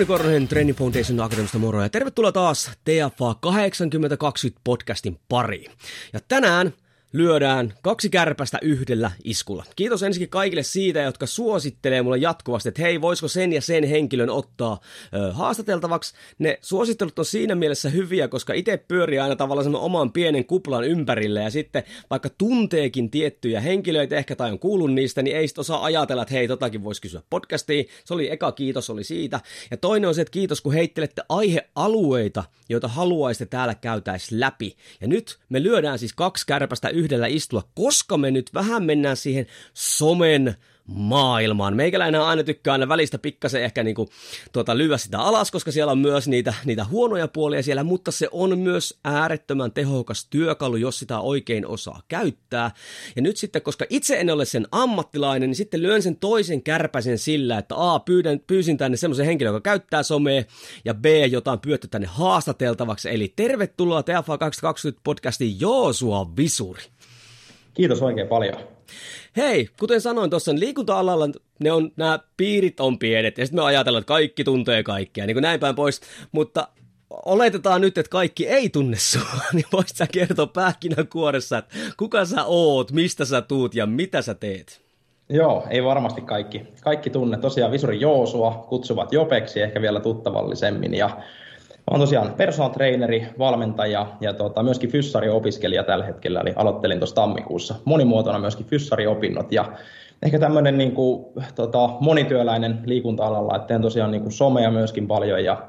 Jouni Korhonen Training Foundation Academista moro ja tervetuloa taas TFA 8020 podcastin pariin. Ja tänään lyödään kaksi kärpästä yhdellä iskulla. Kiitos ensinnäkin kaikille siitä, jotka suosittelee mulle jatkuvasti, että hei, voisiko sen ja sen henkilön ottaa ö, haastateltavaksi. Ne suosittelut on siinä mielessä hyviä, koska itse pyörii aina tavallaan sen oman pienen kuplan ympärille ja sitten vaikka tunteekin tiettyjä henkilöitä ehkä tai on kuullut niistä, niin ei sit osaa ajatella, että hei, totakin voisi kysyä podcastiin. Se oli eka kiitos, oli siitä. Ja toinen on se, että kiitos kun heittelette aihealueita, joita haluaisitte täällä käytäisi läpi. Ja nyt me lyödään siis kaksi kärpästä yhdellä istua, koska me nyt vähän mennään siihen somen maailmaan. Meikäläinen aina tykkää aina välistä pikkasen ehkä niinku, tuota, lyödä sitä alas, koska siellä on myös niitä, niitä huonoja puolia siellä, mutta se on myös äärettömän tehokas työkalu, jos sitä oikein osaa käyttää. Ja nyt sitten, koska itse en ole sen ammattilainen, niin sitten lyön sen toisen kärpäsen sillä, että A, pyydän, pyysin tänne semmoisen henkilön, joka käyttää somea, ja B, jota on pyötty tänne haastateltavaksi. Eli tervetuloa TFA 220 podcastiin Joosua Visuri. Kiitos oikein paljon. Hei, kuten sanoin tuossa, niin liikunta-alalla ne on, nämä piirit on pienet, ja sitten me ajatellaan, että kaikki tuntee kaikkia, niin kuin näin päin pois, mutta oletetaan nyt, että kaikki ei tunne sua, niin voisit sä kertoa pähkinänkuoressa, että kuka sä oot, mistä sä tuut ja mitä sä teet? Joo, ei varmasti kaikki. Kaikki tunne. Tosiaan Visuri Joosua kutsuvat Jopeksi ehkä vielä tuttavallisemmin. Ja Oon tosiaan personal traineri, valmentaja ja tota, myöskin fyssariopiskelija tällä hetkellä, eli aloittelin tuossa tammikuussa monimuotona myöskin fyssariopinnot ja ehkä tämmöinen niin kuin, tota, monityöläinen liikunta-alalla, että teen tosiaan niin kuin somea myöskin paljon ja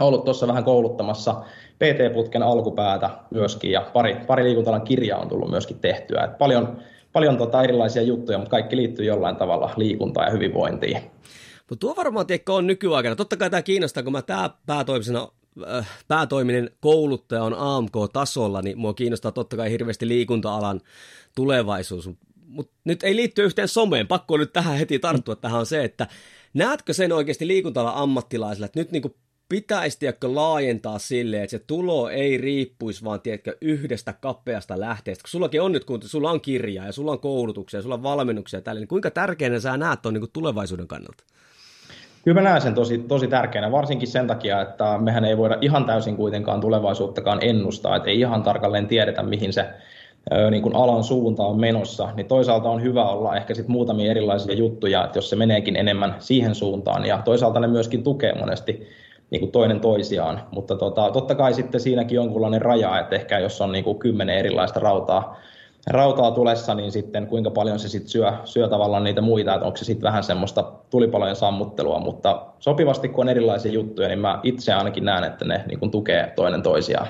ollut tuossa vähän kouluttamassa PT-putken alkupäätä myöskin ja pari, pari liikuntalan kirjaa on tullut myöskin tehtyä. Et paljon paljon tota erilaisia juttuja, mutta kaikki liittyy jollain tavalla liikuntaan ja hyvinvointiin. Mutta tuo varmaan tiedätkö, on nykyaikana. Totta kai tämä kiinnostaa, kun mä tämä päätoimisena päätoiminen kouluttaja on AMK-tasolla, niin mua kiinnostaa totta kai hirveästi liikunta-alan tulevaisuus. Mutta nyt ei liitty yhteen someen, pakko nyt tähän heti tarttua, tähän on se, että näetkö sen oikeasti liikunta-alan ammattilaisilla, että nyt niinku pitäisi tiedätkö, laajentaa silleen, että se tulo ei riippuisi vaan tiedätkö, yhdestä kapeasta lähteestä. Kun sullakin on nyt, kun sulla on kirjaa ja sulla on koulutuksia, sulla on valmennuksia ja niin kuinka tärkeänä sä näet tuon niin tulevaisuuden kannalta? Kyllä mä näen sen tosi, tosi tärkeänä, varsinkin sen takia, että mehän ei voida ihan täysin kuitenkaan tulevaisuuttakaan ennustaa, että ei ihan tarkalleen tiedetä, mihin se niin kuin alan suunta on menossa, niin toisaalta on hyvä olla ehkä sit muutamia erilaisia juttuja, että jos se meneekin enemmän siihen suuntaan, ja toisaalta ne myöskin tukee monesti niin kuin toinen toisiaan, mutta tota, totta kai sitten siinäkin jonkunlainen raja, että ehkä jos on niin kuin kymmenen erilaista rautaa rautaa tulessa, niin sitten kuinka paljon se sitten syö, syö tavallaan niitä muita, että onko se sitten vähän semmoista tulipalojen sammuttelua, mutta sopivasti kun on erilaisia juttuja, niin mä itse ainakin näen, että ne niin kuin tukee toinen toisiaan.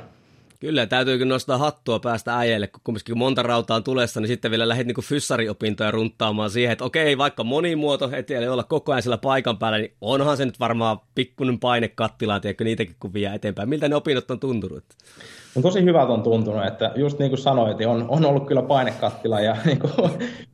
Kyllä, täytyykö nostaa hattua päästä äijälle, kun kumminkin monta rautaa on tulessa, niin sitten vielä lähdet niin fyssariopintoja runttaamaan siihen, että okei, vaikka monimuoto, ettei olla koko ajan siellä paikan päällä, niin onhan se nyt varmaan pikkuinen paine kattilaan, tiedätkö, niitäkin kun vie eteenpäin. Miltä ne opinnot on tuntunut? on tosi hyvältä on tuntunut, että just niin kuin sanoit, niin on, on ollut kyllä painekattila ja niin kuin,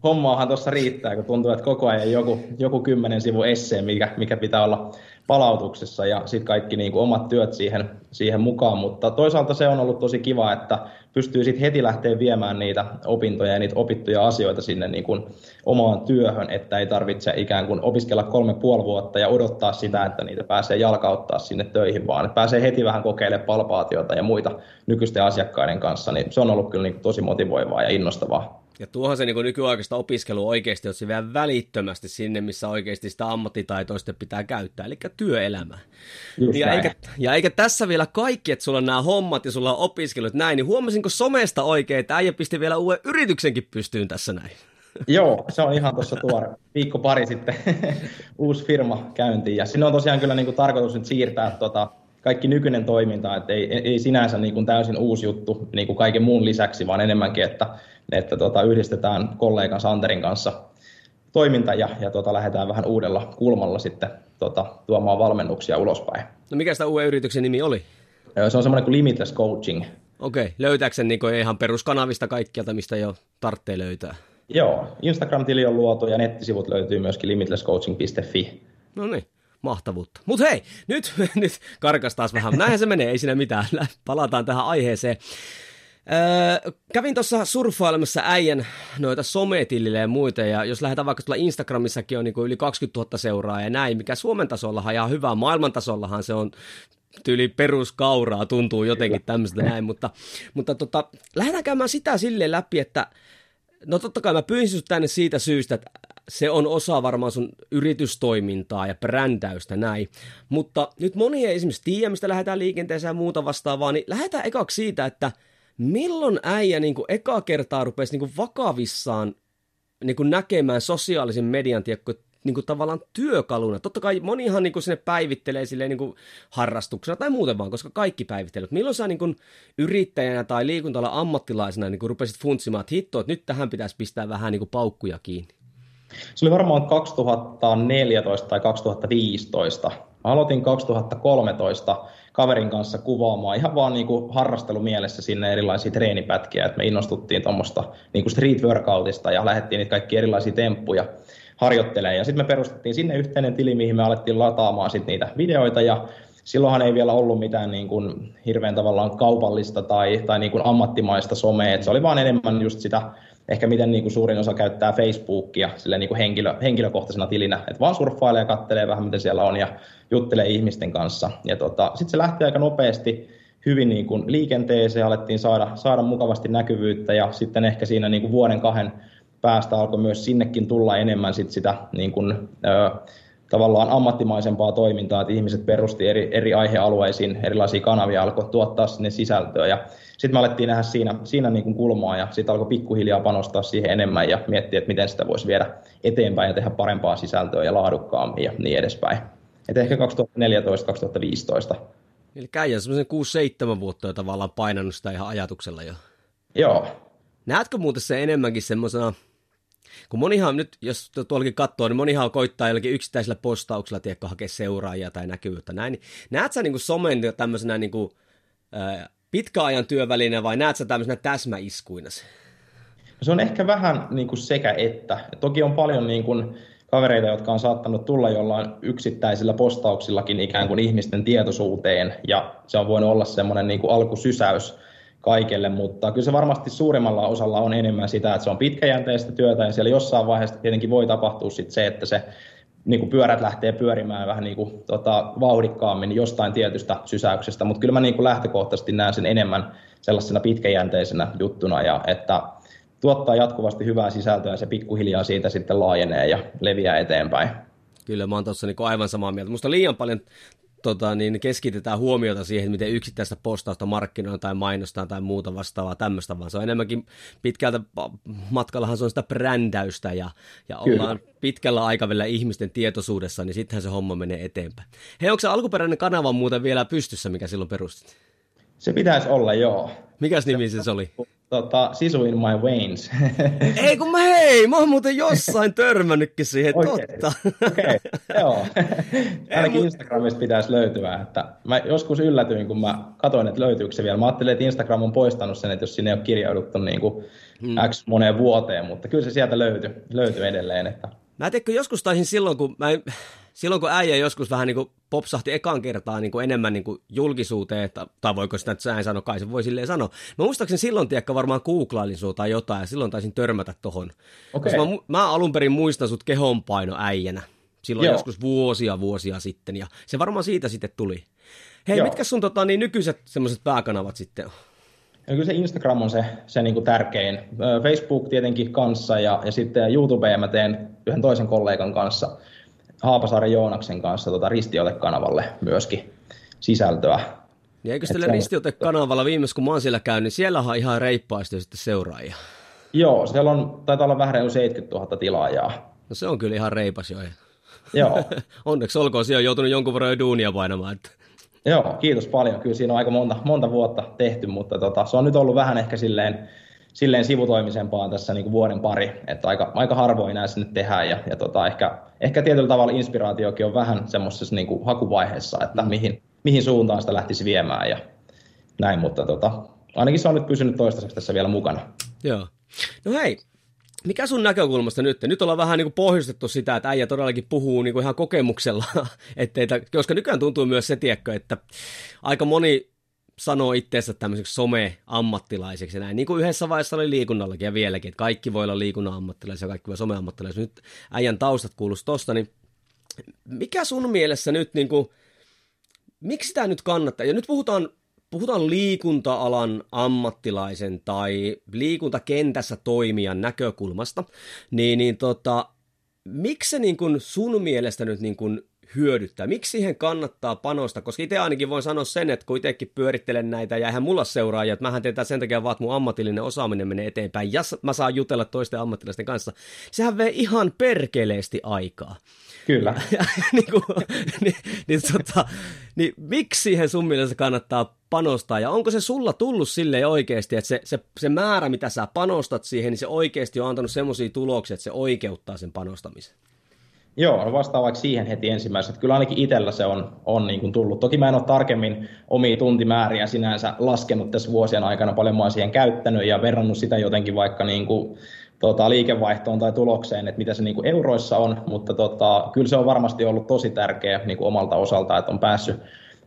hommaahan tuossa riittää, kun tuntuu, että koko ajan joku, joku kymmenen sivu esseen, mikä, mikä pitää olla palautuksessa ja sitten kaikki niin kuin omat työt siihen, siihen mukaan, mutta toisaalta se on ollut tosi kiva, että pystyy sitten heti lähteä viemään niitä opintoja ja niitä opittuja asioita sinne niin kuin omaan työhön, että ei tarvitse ikään kuin opiskella kolme puoli vuotta ja odottaa sitä, että niitä pääsee jalkauttaa sinne töihin, vaan pääsee heti vähän kokeilemaan palpaatiota ja muita nykyisten asiakkaiden kanssa, niin se on ollut kyllä niin tosi motivoivaa ja innostavaa. Ja tuohon se niin nykyaikaista opiskelu oikeasti otsi vielä välittömästi sinne, missä oikeasti sitä ammattitaitoa pitää käyttää, eli työelämä. ja eikä, ja eikä tässä vielä kaikki, että sulla on nämä hommat ja sulla on opiskelut näin, niin huomasinko somesta oikein, että äijä pisti vielä uuden yrityksenkin pystyyn tässä näin? Joo, se on ihan tuossa tuore viikko pari sitten uusi firma käyntiin. Ja sinne on tosiaan kyllä niin kuin tarkoitus nyt siirtää tota kaikki nykyinen toiminta, että ei, ei sinänsä niin kuin täysin uusi juttu niin kuin kaiken muun lisäksi, vaan enemmänkin, että, että tota, yhdistetään kollegan Santerin kanssa toiminta ja, ja tota, lähdetään vähän uudella kulmalla sitten tota, tuomaan valmennuksia ulospäin. No mikä sitä uuden yrityksen nimi oli? Se on semmoinen kuin Limitless Coaching. Okei, löytääkö sen niin ihan peruskanavista kaikkialta, mistä jo tarvitsee löytää? Joo, Instagram-tili on luotu ja nettisivut löytyy myöskin limitlesscoaching.fi. No niin, mahtavuutta. Mutta hei, nyt, nyt karkas taas vähän. Näinhän se menee, ei siinä mitään. Palataan tähän aiheeseen. Öö, kävin tuossa surffailemassa äijän noita sometillille ja muita, ja jos lähdetään vaikka tuolla Instagramissakin on niin kuin yli 20 000 seuraa ja näin, mikä Suomen tasollahan ihan hyvä, maailman tasollahan se on tyyli peruskauraa, tuntuu jotenkin tämmöistä näin, mutta, mutta tota, lähdetään käymään sitä silleen läpi, että no totta kai mä pyysin tänne siitä syystä, että se on osa varmaan sun yritystoimintaa ja brändäystä näin. Mutta nyt moni ei esimerkiksi tiedä, mistä lähdetään liikenteeseen ja muuta vastaavaa, niin lähdetään ekaksi siitä, että milloin äijä niin kuin eka kertaa rupesi niin kuin vakavissaan niin kuin näkemään sosiaalisen median tiekko, niin kuin tavallaan työkaluna. Totta kai monihan niin kuin sinne päivittelee silleen niin kuin harrastuksena tai muuten vaan, koska kaikki päivittelee. Milloin sä niin kuin yrittäjänä tai liikuntala ammattilaisena niin kuin rupesit funtsimaan, että hitto, että nyt tähän pitäisi pistää vähän niin kuin paukkuja kiinni? Se oli varmaan 2014 tai 2015. Mä aloitin 2013 kaverin kanssa kuvaamaan ihan vaan niin kuin harrastelumielessä sinne erilaisia treenipätkiä, että me innostuttiin tuommoista niin street workoutista ja lähdettiin niitä kaikki erilaisia temppuja harjoittelemaan. Ja sitten me perustettiin sinne yhteinen tili, mihin me alettiin lataamaan sit niitä videoita ja silloinhan ei vielä ollut mitään niin kuin hirveän tavallaan kaupallista tai, tai niin kuin ammattimaista somea, että se oli vaan enemmän just sitä ehkä miten niin kuin suurin osa käyttää Facebookia sille niin kuin henkilö, henkilökohtaisena tilinä, että vaan surffailee ja katselee vähän miten siellä on ja juttelee ihmisten kanssa. Ja tota, sitten se lähti aika nopeasti hyvin niin kuin liikenteeseen, alettiin saada, saada mukavasti näkyvyyttä ja sitten ehkä siinä niin kuin vuoden kahden päästä alkoi myös sinnekin tulla enemmän sit sitä niin kuin, ö, tavallaan ammattimaisempaa toimintaa, että ihmiset perusti eri, eri aihealueisiin erilaisia kanavia, alkoi tuottaa sinne sisältöä ja sitten me alettiin nähdä siinä, siinä niin kuin kulmaa ja sitten alkoi pikkuhiljaa panostaa siihen enemmän ja miettiä, että miten sitä voisi viedä eteenpäin ja tehdä parempaa sisältöä ja laadukkaammin ja niin edespäin. Et ehkä 2014-2015. Eli käijä semmoisen 6-7 vuotta jo tavallaan painanut sitä ihan ajatuksella jo. Joo. Näetkö muuten se enemmänkin semmoisena, kun monihan nyt, jos tuollakin katsoo, niin monihan koittaa jollakin yksittäisellä postauksella, tiedätkö, hakea seuraajia tai näkyvyyttä näin, niin näet sä niin kuin somen tämmöisenä niin kuin, äh, pitkäajan työväline vai näet sä tämmöisenä täsmäiskuina? Se on ehkä vähän niin kuin sekä että. Toki on paljon niin kuin kavereita, jotka on saattanut tulla jollain yksittäisillä postauksillakin ikään kuin ihmisten tietoisuuteen, ja se on voinut olla semmoinen niin kuin alkusysäys kaikelle, mutta kyllä se varmasti suurimmalla osalla on enemmän sitä, että se on pitkäjänteistä työtä, ja siellä jossain vaiheessa tietenkin voi tapahtua sit se, että se niin kuin pyörät lähtee pyörimään vähän niin kuin, tota, vauhdikkaammin jostain tietystä sysäyksestä, mutta kyllä mä niin kuin lähtökohtaisesti näen sen enemmän sellaisena pitkäjänteisenä juttuna, ja että tuottaa jatkuvasti hyvää sisältöä ja se pikkuhiljaa siitä sitten laajenee ja leviää eteenpäin. Kyllä, mä oon tuossa niin aivan samaa mieltä. Musta liian paljon tota, niin keskitetään huomiota siihen, miten yksittäistä postausta markkinoilla tai mainostaa tai muuta vastaavaa tämmöistä, vaan se on enemmänkin pitkältä matkallahan se on sitä brändäystä ja, ja ollaan pitkällä aikavälillä ihmisten tietoisuudessa, niin sittenhän se homma menee eteenpäin. Hei, onko se alkuperäinen kanava muuten vielä pystyssä, mikä silloin perustit? Se pitäisi olla, joo. Mikäs nimi se oli? Tota, Sisu in my veins. Ei kun mä hei, mä oon muuten jossain törmännytkin siihen, okay. totta. Okei, okay. joo. Ainakin Instagramista pitäisi löytyä. Että mä joskus yllätyin, kun mä katsoin, että löytyykö se vielä. Mä ajattelin, että Instagram on poistanut sen, että jos sinne ei ole kirjauduttu niin kuin hmm. X moneen vuoteen, mutta kyllä se sieltä löytyy, löytyy edelleen. Että... Mä teikö joskus taisin silloin, kun mä silloin kun äijä joskus vähän niin kuin popsahti ekan kertaa niin kuin enemmän niin kuin julkisuuteen, tai, tai voiko sitä näin sanoa, kai se voi silleen sanoa. Mä muistaakseni silloin, tiedäkö, varmaan googlailin sua tai jotain, ja silloin taisin törmätä tohon. Okay. Koska mä, mä alun perin muistan sut kehonpaino äijänä. Silloin Joo. joskus vuosia vuosia sitten, ja se varmaan siitä sitten tuli. Hei, Joo. mitkä sun tota, niin nykyiset semmoiset pääkanavat sitten on? Ja kyllä se Instagram on se, se niin kuin tärkein. Facebook tietenkin kanssa ja, ja sitten YouTubea mä teen yhden toisen kollegan kanssa Haapasaaren Joonaksen kanssa tota Ristiote-kanavalle myöskin sisältöä. Niin eikö sillä Ristiote-kanavalla viimeis, kun mä oon siellä käynyt, niin siellä on ihan reippaasti sitten seuraajia. Joo, siellä on, taitaa olla vähän jo 70 000 tilaajaa. No se on kyllä ihan reipas jo. Joo. Onneksi olkoon, siellä on joutunut jonkun verran jo duunia painamaan. Että... Joo, kiitos paljon. Kyllä siinä on aika monta, monta vuotta tehty, mutta tota, se on nyt ollut vähän ehkä silleen, silleen sivutoimisempaa tässä niin kuin vuoden pari, että aika, aika harvoin näissä nyt tehdään ja, ja tota, ehkä, ehkä tietyllä tavalla inspiraatiokin on vähän semmoisessa niin kuin hakuvaiheessa, että mm. mihin, mihin suuntaan sitä lähtisi viemään ja näin, mutta tota, ainakin se on nyt pysynyt toistaiseksi tässä vielä mukana. Joo. No hei, mikä sun näkökulmasta nyt? Nyt ollaan vähän niin kuin pohjustettu sitä, että äijä todellakin puhuu niin kuin ihan kokemuksella, etteitä, koska nykyään tuntuu myös se, tiekkö, että aika moni sanoo itseensä tämmöiseksi some-ammattilaiseksi. Näin. Niin kuin yhdessä vaiheessa oli liikunnallakin ja vieläkin, että kaikki voi olla liikunnan ammattilaisia ja kaikki voi some-ammattilaisia. Nyt äijän taustat kuuluisi tosta, niin mikä sun mielessä nyt, niin kuin, miksi tämä nyt kannattaa? Ja nyt puhutaan puhutaan liikunta-alan ammattilaisen tai liikuntakentässä toimijan näkökulmasta, niin, niin tota, miksi se niin kuin sun mielestä nyt niin kuin hyödyttää? Miksi siihen kannattaa panostaa? Koska itse ainakin voin sanoa sen, että kun itsekin pyörittelen näitä ja eihän mulla seuraajia, että mähän teen sen takia vaan, että mun ammatillinen osaaminen menee eteenpäin ja mä saan jutella toisten ammattilaisten kanssa. Sehän vei ihan perkeleesti aikaa. Kyllä. niin, kuin, niin, niin, tota, niin miksi siihen sun mielestä kannattaa panostaa, ja onko se sulla tullut silleen oikeasti, että se, se, se määrä, mitä sä panostat siihen, niin se oikeasti on antanut semmoisia tuloksia, että se oikeuttaa sen panostamisen? Joo, no vastaan vaikka siihen heti ensimmäisenä. Kyllä ainakin itsellä se on, on niin kuin tullut. Toki mä en ole tarkemmin omia tuntimääriä sinänsä laskenut tässä vuosien aikana, paljon mä oon siihen käyttänyt ja verrannut sitä jotenkin vaikka niin kuin tota, liikevaihtoon tai tulokseen, että mitä se niin kuin euroissa on, mutta tota, kyllä se on varmasti ollut tosi tärkeä niin kuin omalta osalta, että on päässyt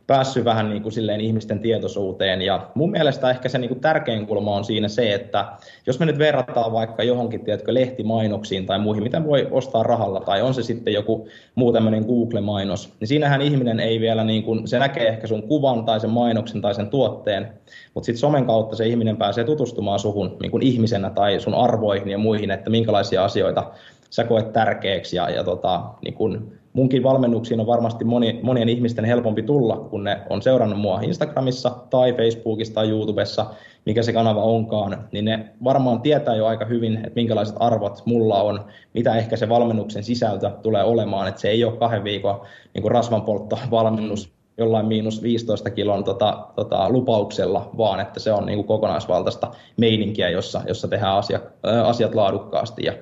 päässyt vähän niin kuin silleen ihmisten tietoisuuteen. Ja mun mielestä ehkä se niin kuin tärkein kulma on siinä se, että jos me nyt verrataan vaikka johonkin tiedätkö, lehtimainoksiin tai muihin, mitä voi ostaa rahalla, tai on se sitten joku muu tämmöinen Google-mainos, niin siinähän ihminen ei vielä, niin kuin, se näkee ehkä sun kuvan tai sen mainoksen tai sen tuotteen, mutta sitten somen kautta se ihminen pääsee tutustumaan suhun niin kuin ihmisenä tai sun arvoihin ja muihin, että minkälaisia asioita sä koet tärkeäksi ja, ja tota, niin kun munkin valmennuksiin on varmasti moni, monien ihmisten helpompi tulla, kun ne on seurannut mua Instagramissa tai Facebookissa tai YouTubessa, mikä se kanava onkaan, niin ne varmaan tietää jo aika hyvin, että minkälaiset arvot mulla on, mitä ehkä se valmennuksen sisältö tulee olemaan, että se ei ole kahden viikon niin rasvanpolttovalmennus jollain miinus 15 kilon tota, tota, lupauksella, vaan että se on niin kuin kokonaisvaltaista meininkiä, jossa, jossa tehdään asia, asiat laadukkaasti ja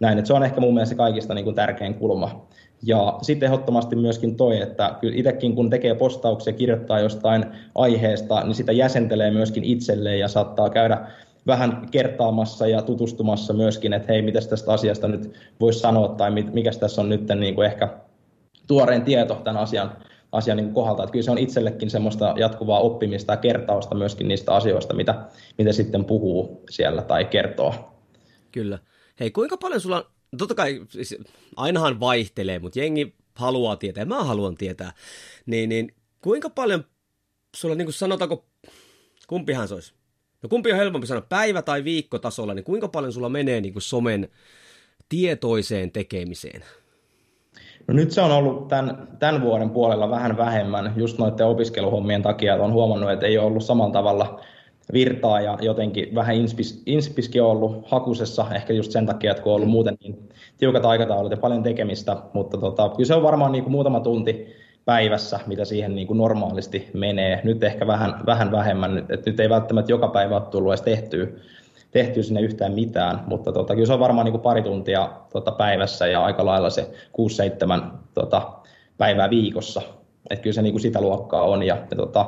näin, että se on ehkä mun mielestä kaikista niin kuin tärkein kulma. Ja sitten ehdottomasti myöskin toi, että kyllä itsekin kun tekee postauksia, kirjoittaa jostain aiheesta, niin sitä jäsentelee myöskin itselleen ja saattaa käydä vähän kertaamassa ja tutustumassa myöskin, että hei, mitä tästä asiasta nyt voisi sanoa tai mikä tässä on nyt niin kuin ehkä tuoreen tieto tämän asian, asian niin kohdalta. Että kyllä se on itsellekin semmoista jatkuvaa oppimista ja kertausta myöskin niistä asioista, mitä, mitä sitten puhuu siellä tai kertoo. Kyllä. Hei, kuinka paljon sulla, totta kai siis ainahan vaihtelee, mutta jengi haluaa tietää, ja mä haluan tietää, niin, niin kuinka paljon sulla, niin kuin sanotaanko, kumpihan se olisi? No kumpi on helpompi sanoa, päivä- tai viikkotasolla, niin kuinka paljon sulla menee niin kuin somen tietoiseen tekemiseen? No nyt se on ollut tämän, tämän vuoden puolella vähän vähemmän, just noiden opiskeluhommien takia, että on huomannut, että ei ole ollut samalla tavalla virtaa ja jotenkin vähän inspis, inspiskin on ollut hakusessa, ehkä just sen takia, että kun on ollut muuten niin tiukat aikataulut ja paljon tekemistä, mutta tota, kyllä se on varmaan niin kuin muutama tunti päivässä, mitä siihen niin kuin normaalisti menee. Nyt ehkä vähän, vähän vähemmän, että nyt ei välttämättä joka päivä ole tullut edes tehtyä, tehtyä sinne yhtään mitään, mutta tota, kyllä se on varmaan niin kuin pari tuntia tota, päivässä ja aika lailla se 6-7 tota, päivää viikossa. Että kyllä se niin kuin sitä luokkaa on ja, ja tota,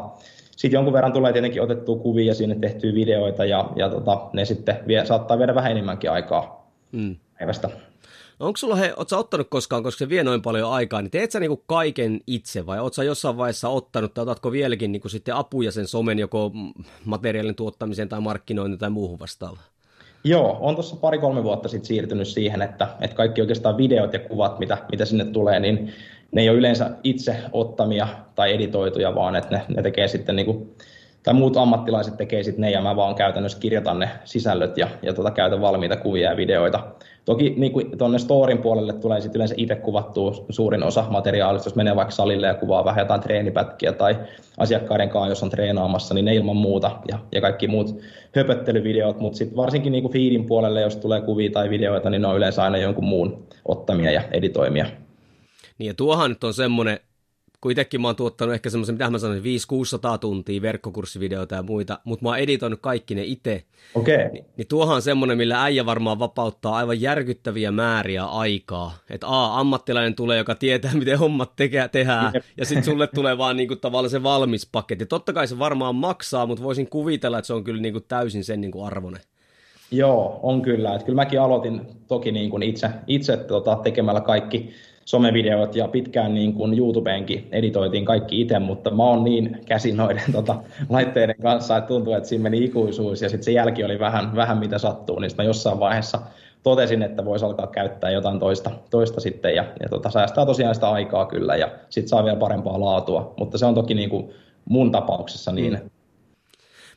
sitten jonkun verran tulee tietenkin otettua kuvia ja sinne tehtyä videoita ja, ja tota, ne sitten vie, saattaa viedä vähän enemmänkin aikaa mm. päivästä. No onko sulla, he, ootko ottanut koskaan, koska se vie noin paljon aikaa, niin teet sä niinku kaiken itse vai ootko jossain vaiheessa ottanut tai otatko vieläkin niinku sitten apuja sen somen joko materiaalin tuottamiseen tai markkinointiin tai muuhun vastaavaan? Joo, on tuossa pari-kolme vuotta sitten siirtynyt siihen, että, että kaikki oikeastaan videot ja kuvat, mitä, mitä sinne tulee, niin ne ei ole yleensä itse ottamia tai editoituja, vaan että ne, ne tekee sitten niin kuin, tai muut ammattilaiset tekee sitten ne ja mä vaan käytännössä kirjoitan ne sisällöt ja, ja tota, käytän valmiita kuvia ja videoita. Toki niin tuonne storin puolelle tulee sitten yleensä itse kuvattua suurin osa materiaalista, jos menee vaikka salille ja kuvaa vähän jotain treenipätkiä tai asiakkaiden kanssa, jos on treenaamassa, niin ne ilman muuta ja, ja kaikki muut höpöttelyvideot, mutta sitten varsinkin niin feedin puolelle, jos tulee kuvia tai videoita, niin ne on yleensä aina jonkun muun ottamia ja editoimia. Niin ja tuohan nyt on semmoinen kun itsekin mä oon tuottanut ehkä semmoisen, mitä mä sanoin, 500-600 tuntia verkkokurssivideoita ja muita, mutta mä oon editoinut kaikki ne itse. Okei. Okay. Ni, niin tuohan on semmoinen, millä äijä varmaan vapauttaa aivan järkyttäviä määriä aikaa. Että A, ammattilainen tulee, joka tietää, miten hommat teke, tehdään, ja sitten sulle tulee vaan niinku tavallaan se valmis paketti. Totta kai se varmaan maksaa, mutta voisin kuvitella, että se on kyllä niinku täysin sen niinku arvoinen. Joo, on kyllä. Et kyllä mäkin aloitin toki niin kuin itse, itse tota, tekemällä kaikki somevideot ja pitkään niin kuin YouTubeenkin editoitiin kaikki itse, mutta mä oon niin käsin noiden tota, laitteiden kanssa, että tuntuu, että siinä meni ikuisuus ja sitten se jälki oli vähän, vähän mitä sattuu, niin mä jossain vaiheessa totesin, että voisi alkaa käyttää jotain toista, toista sitten ja, ja tota, säästää tosiaan sitä aikaa kyllä ja sitten saa vielä parempaa laatua, mutta se on toki niin kuin mun tapauksessa niin, mm.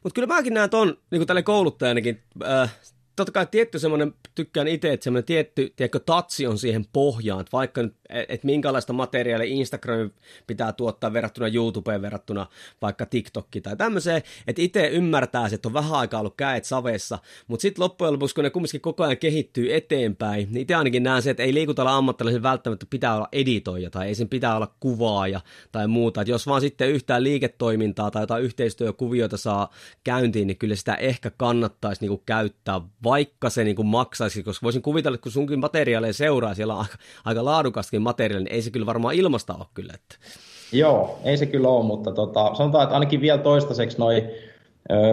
Mutta kyllä mäkin näen ton, niin kuin tälle kouluttajanakin, äh, totta kai tietty semmoinen, tykkään itse, että semmoinen tietty, tiedätkö, tatsi on siihen pohjaan, että vaikka nyt, että minkälaista materiaalia Instagram pitää tuottaa verrattuna YouTubeen, verrattuna vaikka TikTokki tai tämmöiseen, että itse ymmärtää, että on vähän aikaa ollut käet savessa, mutta sitten loppujen lopuksi, kun ne kumminkin koko ajan kehittyy eteenpäin, niin itse ainakin näen se, että ei liikutella ammattilaisen välttämättä pitää olla editoija tai ei sen pitää olla kuvaaja tai muuta, että jos vaan sitten yhtään liiketoimintaa tai jotain yhteistyökuvioita saa käyntiin, niin kyllä sitä ehkä kannattaisi niinku käyttää vaikka se niin kuin maksaisi, koska voisin kuvitella, että kun sunkin materiaaleja seuraa, siellä on aika, aika laadukastakin materiaalia, niin ei se kyllä varmaan ilmasta ole kyllä. Että. Joo, ei se kyllä ole, mutta tota, sanotaan, että ainakin vielä toistaiseksi noin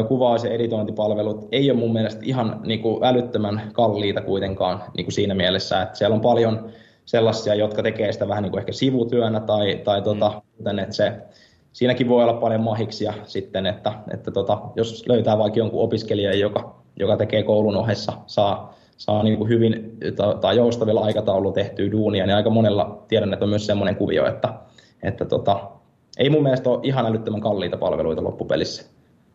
kuvaus- ja editointipalvelut ei ole mun mielestä ihan niin kuin älyttömän kalliita kuitenkaan niin kuin siinä mielessä, että siellä on paljon sellaisia, jotka tekee sitä vähän niin kuin ehkä sivutyönä tai, tai tota, mm. että se, siinäkin voi olla paljon mahiksia sitten, että, että tota, jos löytää vaikka jonkun opiskelijan, joka joka tekee koulun ohessa, saa, saa niin kuin hyvin tai joustavilla aikataulu tehtyä duunia, niin aika monella tiedän, että on myös semmoinen kuvio, että, että tota, ei mun mielestä ole ihan älyttömän kalliita palveluita loppupelissä.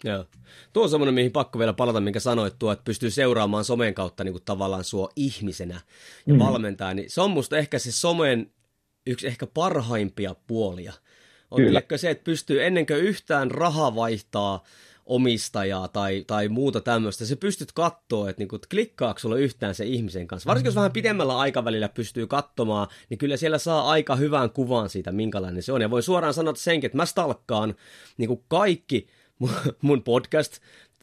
Joo. Tuo on semmoinen, mihin pakko vielä palata, minkä sanoit tuo, että pystyy seuraamaan somen kautta niin kuin tavallaan sua ihmisenä ja mm. valmentaa, niin se on musta ehkä se somen yksi ehkä parhaimpia puolia. On Kyllä. se, että pystyy ennen kuin yhtään raha vaihtaa omistajaa tai, tai muuta tämmöistä. Se pystyt katsoa, että, niin kuin, klikkaako sulla yhtään se ihmisen kanssa. Varsinkin jos vähän pidemmällä aikavälillä pystyy katsomaan, niin kyllä siellä saa aika hyvän kuvan siitä, minkälainen se on. Ja voi suoraan sanoa senkin, että mä stalkkaan niin kuin kaikki mun podcast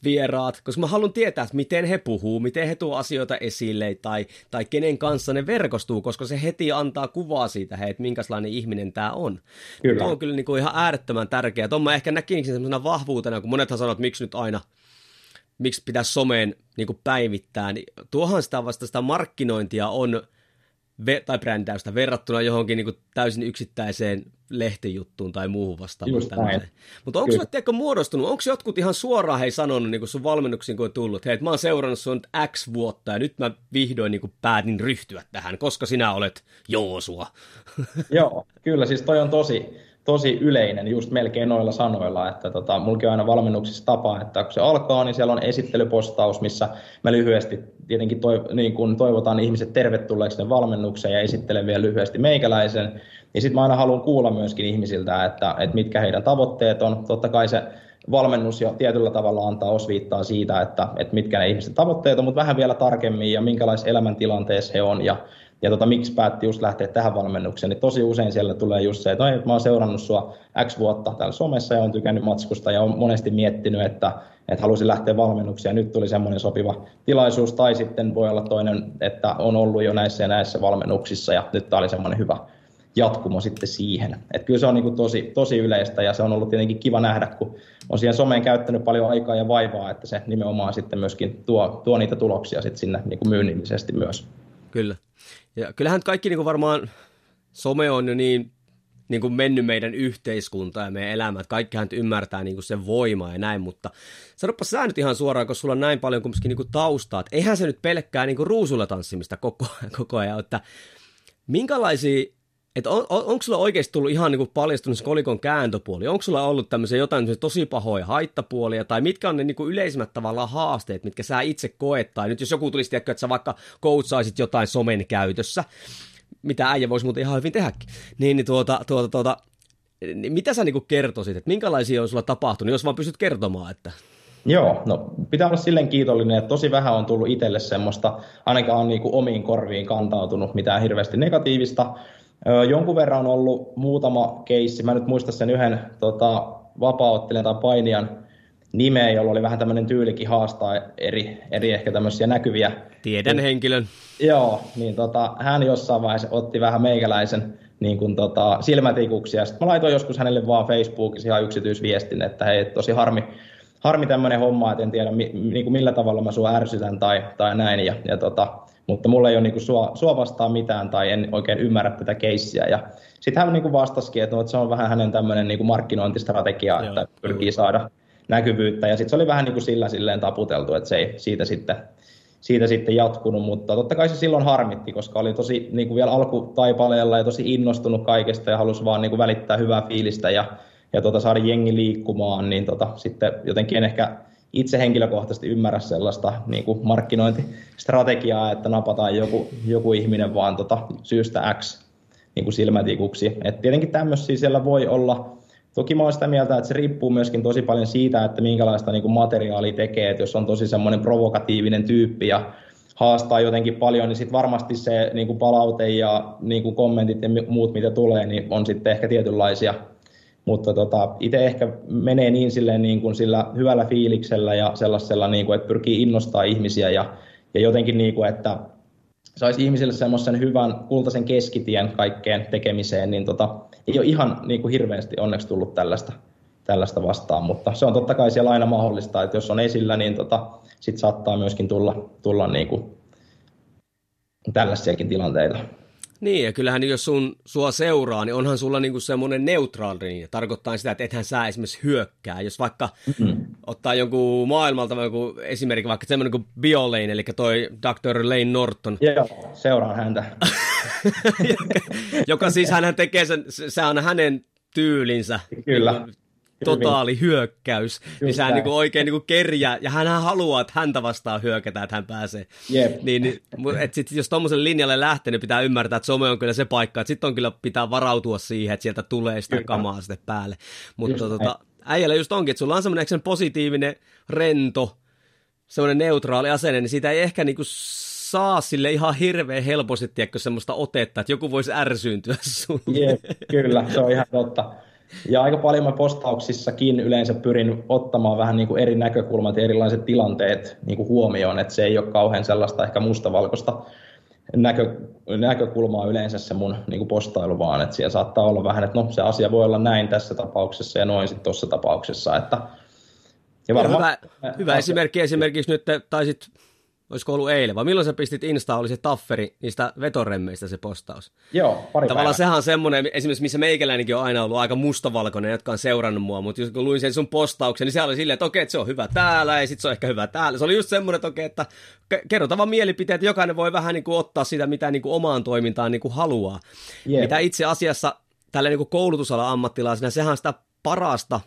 vieraat, koska mä haluan tietää, että miten he puhuu, miten he tuo asioita esille tai, tai kenen kanssa ne verkostuu, koska se heti antaa kuvaa siitä, hei, että minkälainen ihminen tämä on. Kyllä. Tuo on kyllä niin kuin ihan äärettömän tärkeää. Tuon mä ehkä näkisin sellaisena vahvuutena, kun monethan sanoo, että miksi nyt aina miksi pitäisi someen niin päivittää, niin tuohan sitä vasta sitä markkinointia on tai brändäystä verrattuna johonkin niin kuin täysin yksittäiseen lehtijuttuun tai muuhun vastaavaan. Mutta onko sulle tiedätkö, muodostunut, onko jotkut ihan suoraan hei sanonut niin kuin sun valmennuksiin, kun on tullut, hei, mä oon seurannut sun X vuotta ja nyt mä vihdoin niin kuin päätin ryhtyä tähän, koska sinä olet Joosua. Joo, kyllä siis toi on tosi, tosi yleinen just melkein noilla sanoilla, että tota, mulki on aina valmennuksissa tapa, että kun se alkaa, niin siellä on esittelypostaus, missä mä lyhyesti tietenkin toiv- niin kun toivotan ihmiset tervetulleeksi ne valmennukseen ja esittelen vielä lyhyesti meikäläisen, niin sitten mä aina haluan kuulla myöskin ihmisiltä, että, että mitkä heidän tavoitteet on. Totta kai se valmennus jo tietyllä tavalla antaa osviittaa siitä, että, että mitkä ne ihmisten tavoitteet on, mutta vähän vielä tarkemmin ja minkälaisessa elämäntilanteessa he on ja ja tota, miksi päätti just lähteä tähän valmennukseen, niin tosi usein siellä tulee just se, että mä oon seurannut sua X vuotta täällä somessa ja on tykännyt matskusta ja on monesti miettinyt, että, että halusin lähteä valmennukseen ja nyt tuli semmoinen sopiva tilaisuus, tai sitten voi olla toinen, että on ollut jo näissä ja näissä valmennuksissa ja nyt tämä oli semmoinen hyvä jatkumo sitten siihen. Että kyllä se on niin tosi, tosi yleistä ja se on ollut tietenkin kiva nähdä, kun on siihen someen käyttänyt paljon aikaa ja vaivaa, että se nimenomaan sitten myöskin tuo, tuo niitä tuloksia sitten sinne niin myynnillisesti myös. Kyllä. Ja kyllähän kaikki niin kuin varmaan some on jo niin, niin kuin mennyt meidän yhteiskunta ja meidän elämä, että kaikkihan ymmärtää niin kuin sen voimaa ja näin, mutta sanoppa sä nyt ihan suoraan, kun sulla on näin paljon kumminkin niin kuin taustaa, että eihän se nyt pelkkää niin kuin ruusulla tanssimista koko, koko ajan, että minkälaisia että on, on, onko sulla oikeasti tullut ihan niin kuin paljastunut se kolikon kääntöpuoli? Onko sulla ollut tämmöisiä jotain tosi pahoja haittapuolia? Tai mitkä on ne niin kuin yleisimmät tavallaan haasteet, mitkä sä itse koet? Tai nyt jos joku tulisi tiedä, että sä vaikka koutsaisit jotain somen käytössä, mitä äijä voisi muuten ihan hyvin tehdäkin, niin, niin tuota, tuota, tuota, niin mitä sä niin kuin kertoisit, että minkälaisia on sulla tapahtunut, jos vaan pystyt kertomaan, että... Joo, no pitää olla silleen kiitollinen, että tosi vähän on tullut itselle semmoista, ainakaan niin kuin omiin korviin kantautunut mitään hirveästi negatiivista, Jonkun verran on ollut muutama keissi, mä nyt muistan sen yhden tota, vapaaottelijan tai painijan nimeä, jolla oli vähän tämmöinen tyylikin haastaa eri, eri ehkä tämmöisiä näkyviä. Tiedän henkilön. Joo, niin tota, hän jossain vaiheessa otti vähän meikäläisen niin kuin tota, silmätikuksi, ja sitten mä laitoin joskus hänelle vaan Facebookissa ihan yksityisviestin, että hei, tosi harmi, harmi tämmöinen homma, että en tiedä mi, niin kuin millä tavalla mä sua ärsytän tai, tai näin, ja, ja tota, mutta mulla ei ole niin sua, sua vastaan mitään tai en oikein ymmärrä tätä keissiä. Ja sitten hän niin vastasikin, että, no, että se on vähän hänen tämmöinen niin markkinointistrategia, Joo, että pyrkii saada näkyvyyttä. Ja sitten se oli vähän niin kuin sillä silleen taputeltu, että se ei siitä sitten, siitä sitten jatkunut, mutta totta kai se silloin harmitti, koska oli tosi niin kuin vielä alkutaipaleella ja tosi innostunut kaikesta ja halusi vaan niin kuin välittää hyvää fiilistä ja, ja tota, saada jengi liikkumaan, niin tota, sitten jotenkin en ehkä itse henkilökohtaisesti ymmärrä sellaista niin kuin markkinointistrategiaa, että napataan joku, joku ihminen vaan tota, syystä X niin kuin silmätikuksi. Et tietenkin tämmöisiä siellä voi olla. Toki mä olen sitä mieltä, että se riippuu myöskin tosi paljon siitä, että minkälaista niin kuin materiaalia tekee. Et jos on tosi semmoinen provokatiivinen tyyppi ja haastaa jotenkin paljon, niin sitten varmasti se niin kuin palaute ja niin kuin kommentit ja muut, mitä tulee, niin on sitten ehkä tietynlaisia mutta tota, itse ehkä menee niin, silleen niin kuin sillä hyvällä fiiliksellä ja sellaisella, niin kuin, että pyrkii innostaa ihmisiä ja, ja jotenkin, niin kuin, että saisi ihmisille semmoisen hyvän kultaisen keskitien kaikkeen tekemiseen, niin tota, ei ole ihan niin kuin hirveästi onneksi tullut tällaista, tällaista vastaan, mutta se on totta kai siellä aina mahdollista, että jos on esillä, niin tota, sit saattaa myöskin tulla, tulla niin kuin tällaisiakin tilanteita. Niin, ja kyllähän jos sun, sua seuraa, niin onhan sulla niinku semmoinen neutraali niin tarkoittaa sitä, että ethän sä esimerkiksi hyökkää. Jos vaikka mm-hmm. ottaa jonkun maailmalta joku esimerkki, vaikka semmoinen kuin Biolane, eli toi Dr. Lane Norton. Joo, seuraan häntä. joka siis hän tekee sen, se on hänen tyylinsä. Kyllä. Niin totaali hyökkäys, Just niin sehän niin kuin oikein niin kuin kerjää, ja hän haluaa, että häntä vastaan hyökätään, että hän pääsee. Yep. Niin, niin et sit, jos tuommoisen linjalle lähtee, niin pitää ymmärtää, että some on kyllä se paikka, että sitten on kyllä pitää varautua siihen, että sieltä tulee sitä kyllä. kamaa sitten päälle. Mutta tota, äijällä just onkin, että sulla on semmoinen positiivinen, rento, semmoinen neutraali asenne, niin siitä ei ehkä niinku saa sille ihan hirveän helposti, tiedätkö, semmoista otetta, että joku voisi ärsyyntyä sun. Jep, kyllä, se on ihan totta. Ja aika paljon mä postauksissakin yleensä pyrin ottamaan vähän niin kuin eri näkökulmat ja erilaiset tilanteet niin kuin huomioon, että se ei ole kauhean sellaista ehkä mustavalkoista näkö, näkökulmaa yleensä se mun niin kuin postailu, vaan että siellä saattaa olla vähän, että no se asia voi olla näin tässä tapauksessa ja noin sitten tuossa tapauksessa. Että, ja varmaan, hyvä, hyvä esimerkki esimerkiksi nyt taisit olisiko ollut eilen, vai milloin sä pistit Insta, oli se tafferi niistä vetoremmeistä se postaus. Joo, pari Tavallaan päivää. sehän on semmoinen, esimerkiksi missä meikäläinenkin on aina ollut aika mustavalkoinen, jotka on seurannut mua, mutta jos kun luin sen sun postauksen, niin se oli silleen, että okei, että se on hyvä täällä, ja sitten se on ehkä hyvä täällä. Se oli just semmoinen, että okei, että kerrotaan vaan mielipiteet, jokainen voi vähän niin kuin ottaa sitä, mitä niin kuin omaan toimintaan niin kuin haluaa. Yeah. Mitä itse asiassa tällä niin kuin koulutusalan ammattilaisena, sehän on sitä parasta,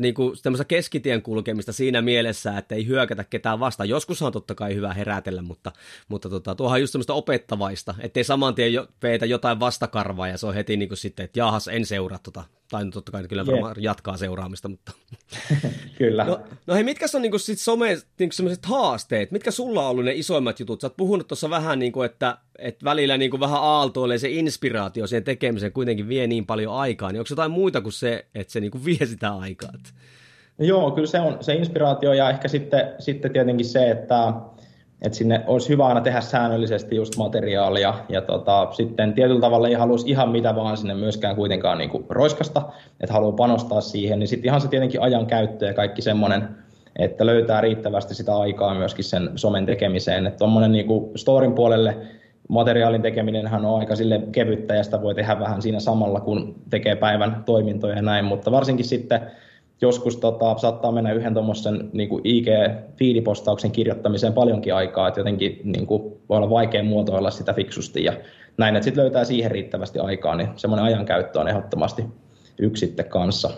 niin kuin keskitien kulkemista siinä mielessä, että ei hyökätä ketään vastaan. Joskus on totta kai hyvä herätellä, mutta, mutta tota, tuohan on just semmoista opettavaista, ettei saman tien jo, veitä jotain vastakarvaa ja se on heti niin kuin sitten, että jahas, en seuraa tota. Tai no totta kai kyllä yeah. jatkaa seuraamista, mutta... kyllä. No, no hei, mitkä on niin kuin sit some niin sellaiset haasteet? Mitkä sulla on ollut ne isoimmat jutut? Sä oot puhunut tuossa vähän, niin kuin, että, että välillä niin kuin vähän aaltoilee se inspiraatio siihen tekemiseen kuitenkin vie niin paljon aikaa. Niin onko jotain muita kuin se, että se niin kuin vie sitä aikaa? Joo, kyllä se on se inspiraatio ja ehkä sitten, sitten tietenkin se, että, että sinne olisi hyvä aina tehdä säännöllisesti just materiaalia ja tota, sitten tietyllä tavalla ei haluaisi ihan mitä vaan sinne myöskään kuitenkaan niin kuin roiskasta, että haluaa panostaa siihen, niin sitten ihan se tietenkin ajan käyttö ja kaikki semmoinen, että löytää riittävästi sitä aikaa myöskin sen somen tekemiseen, että tuommoinen niin storin puolelle materiaalin tekeminen on aika sille kevyttä ja sitä voi tehdä vähän siinä samalla, kun tekee päivän toimintoja ja näin, mutta varsinkin sitten joskus tota, saattaa mennä yhden tuommoisen niin IG-fiidipostauksen kirjoittamiseen paljonkin aikaa, että jotenkin niin kuin, voi olla vaikea muotoilla sitä fiksusti ja näin, että sitten löytää siihen riittävästi aikaa, niin semmoinen ajankäyttö on ehdottomasti yksi sitten kanssa.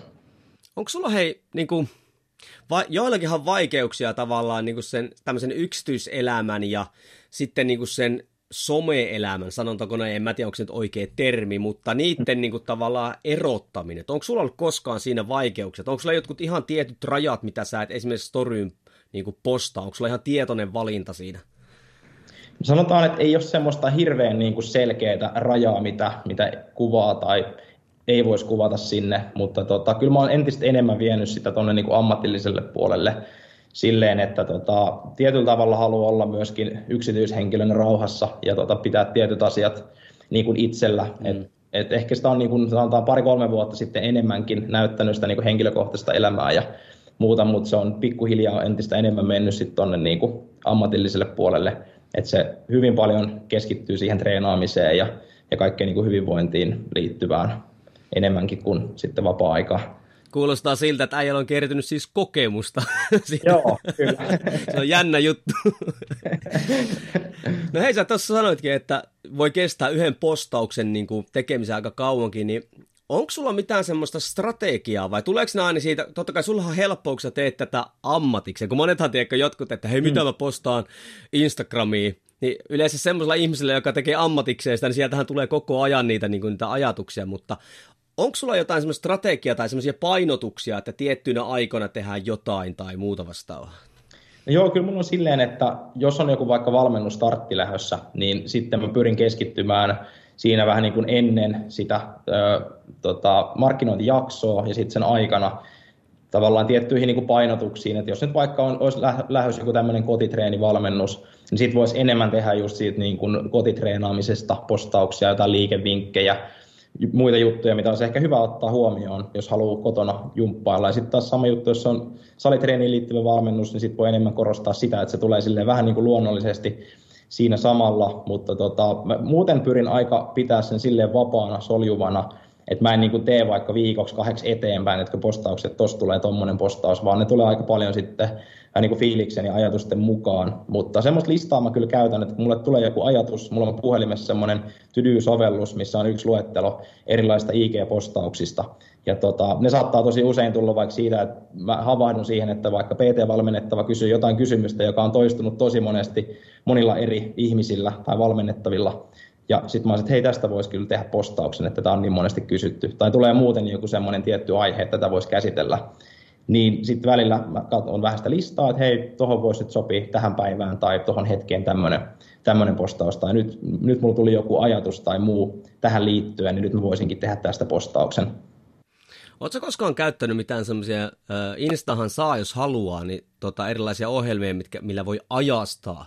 Onko sulla hei, niin kuin, va- joillakinhan vaikeuksia tavallaan niin kuin sen tämmöisen yksityiselämän ja sitten niin kuin sen some-elämän, sanotaanko näin, en mä tiedä, onko se nyt oikea termi, mutta niiden niin kuin, tavallaan erottaminen. Onko sulla ollut koskaan siinä vaikeuksia? Onko sulla jotkut ihan tietyt rajat, mitä sä et esimerkiksi storyyn niin kuin postaa? Onko sulla ihan tietoinen valinta siinä? Sanotaan, että ei ole semmoista hirveän niin kuin selkeää rajaa, mitä, mitä kuvaa tai ei voisi kuvata sinne, mutta tota, kyllä mä oon entistä enemmän vienyt sitä tuonne niin ammatilliselle puolelle silleen, että tota, tietyllä tavalla haluaa olla myöskin yksityishenkilön rauhassa ja tota, pitää tietyt asiat niin kuin itsellä. Mm. Et, et ehkä sitä on niin kuin, sanotaan pari-kolme vuotta sitten enemmänkin näyttänyt sitä niin kuin henkilökohtaista elämää ja muuta, mutta se on pikkuhiljaa entistä enemmän mennyt sitten tuonne niin kuin ammatilliselle puolelle. Että se hyvin paljon keskittyy siihen treenaamiseen ja, ja kaikkeen niin kuin hyvinvointiin liittyvään enemmänkin kuin sitten vapaa-aikaa. Kuulostaa siltä, että äijällä on kertynyt siis kokemusta. Joo, kyllä. Se on jännä juttu. no hei, sä tuossa sanoitkin, että voi kestää yhden postauksen niin kuin tekemisen aika kauankin, niin onko sulla mitään semmoista strategiaa vai tuleeko ne aina siitä, totta kai sulla on helppoa, kun sä teet tätä ammatikseen, kun monethan tiedätkö jotkut, että hei mitä mm. mä postaan Instagramiin, niin yleensä semmoisella ihmisellä, joka tekee ammatikseen sitä, niin sieltähän tulee koko ajan niitä, niin kuin, niitä ajatuksia, mutta onko sulla jotain semmoista strategiaa tai semmoisia painotuksia, että tiettyinä aikoina tehdään jotain tai muuta vastaavaa? No joo, kyllä mulla on silleen, että jos on joku vaikka valmennus starttilähössä, niin sitten mä pyrin keskittymään siinä vähän niin kuin ennen sitä ö, tota, markkinointijaksoa ja sitten sen aikana tavallaan tiettyihin niin kuin painotuksiin, että jos nyt vaikka on, olisi lähdössä joku tämmöinen kotitreenivalmennus, niin sitten voisi enemmän tehdä just siitä niin kuin kotitreenaamisesta postauksia, jotain liikevinkkejä, muita juttuja, mitä olisi ehkä hyvä ottaa huomioon, jos haluaa kotona jumppailla. Ja sitten taas sama juttu, jos on salitreeniin liittyvä valmennus, niin sitten voi enemmän korostaa sitä, että se tulee silleen vähän niin kuin luonnollisesti siinä samalla, mutta tota, mä muuten pyrin aika pitää sen silleen vapaana, soljuvana, että mä en niin kuin tee vaikka viikoksi kahdeksi eteenpäin, että postaukset, tuossa tulee tuommoinen postaus, vaan ne tulee aika paljon sitten vähän niin fiiliksen ja ajatusten mukaan. Mutta semmoista listaa mä kyllä käytän, että mulle tulee joku ajatus, mulla on puhelimessa semmoinen to-do-sovellus, missä on yksi luettelo erilaisista IG-postauksista. Ja tota, ne saattaa tosi usein tulla vaikka siitä, että mä havahdun siihen, että vaikka PT-valmennettava kysyy jotain kysymystä, joka on toistunut tosi monesti monilla eri ihmisillä tai valmennettavilla, ja sitten mä olisin, että hei, tästä voisi kyllä tehdä postauksen, että tätä on niin monesti kysytty. Tai tulee muuten joku semmoinen tietty aihe, että tätä voisi käsitellä niin sitten välillä katson vähän sitä listaa, että hei, tuohon voisi sopia tähän päivään tai tuohon hetkeen tämmöinen postaus, tai nyt, nyt mulla tuli joku ajatus tai muu tähän liittyen, niin nyt mä voisinkin tehdä tästä postauksen. Oletko koskaan käyttänyt mitään semmoisia, äh, Instahan saa jos haluaa, niin tota, erilaisia ohjelmia, mitkä, millä voi ajastaa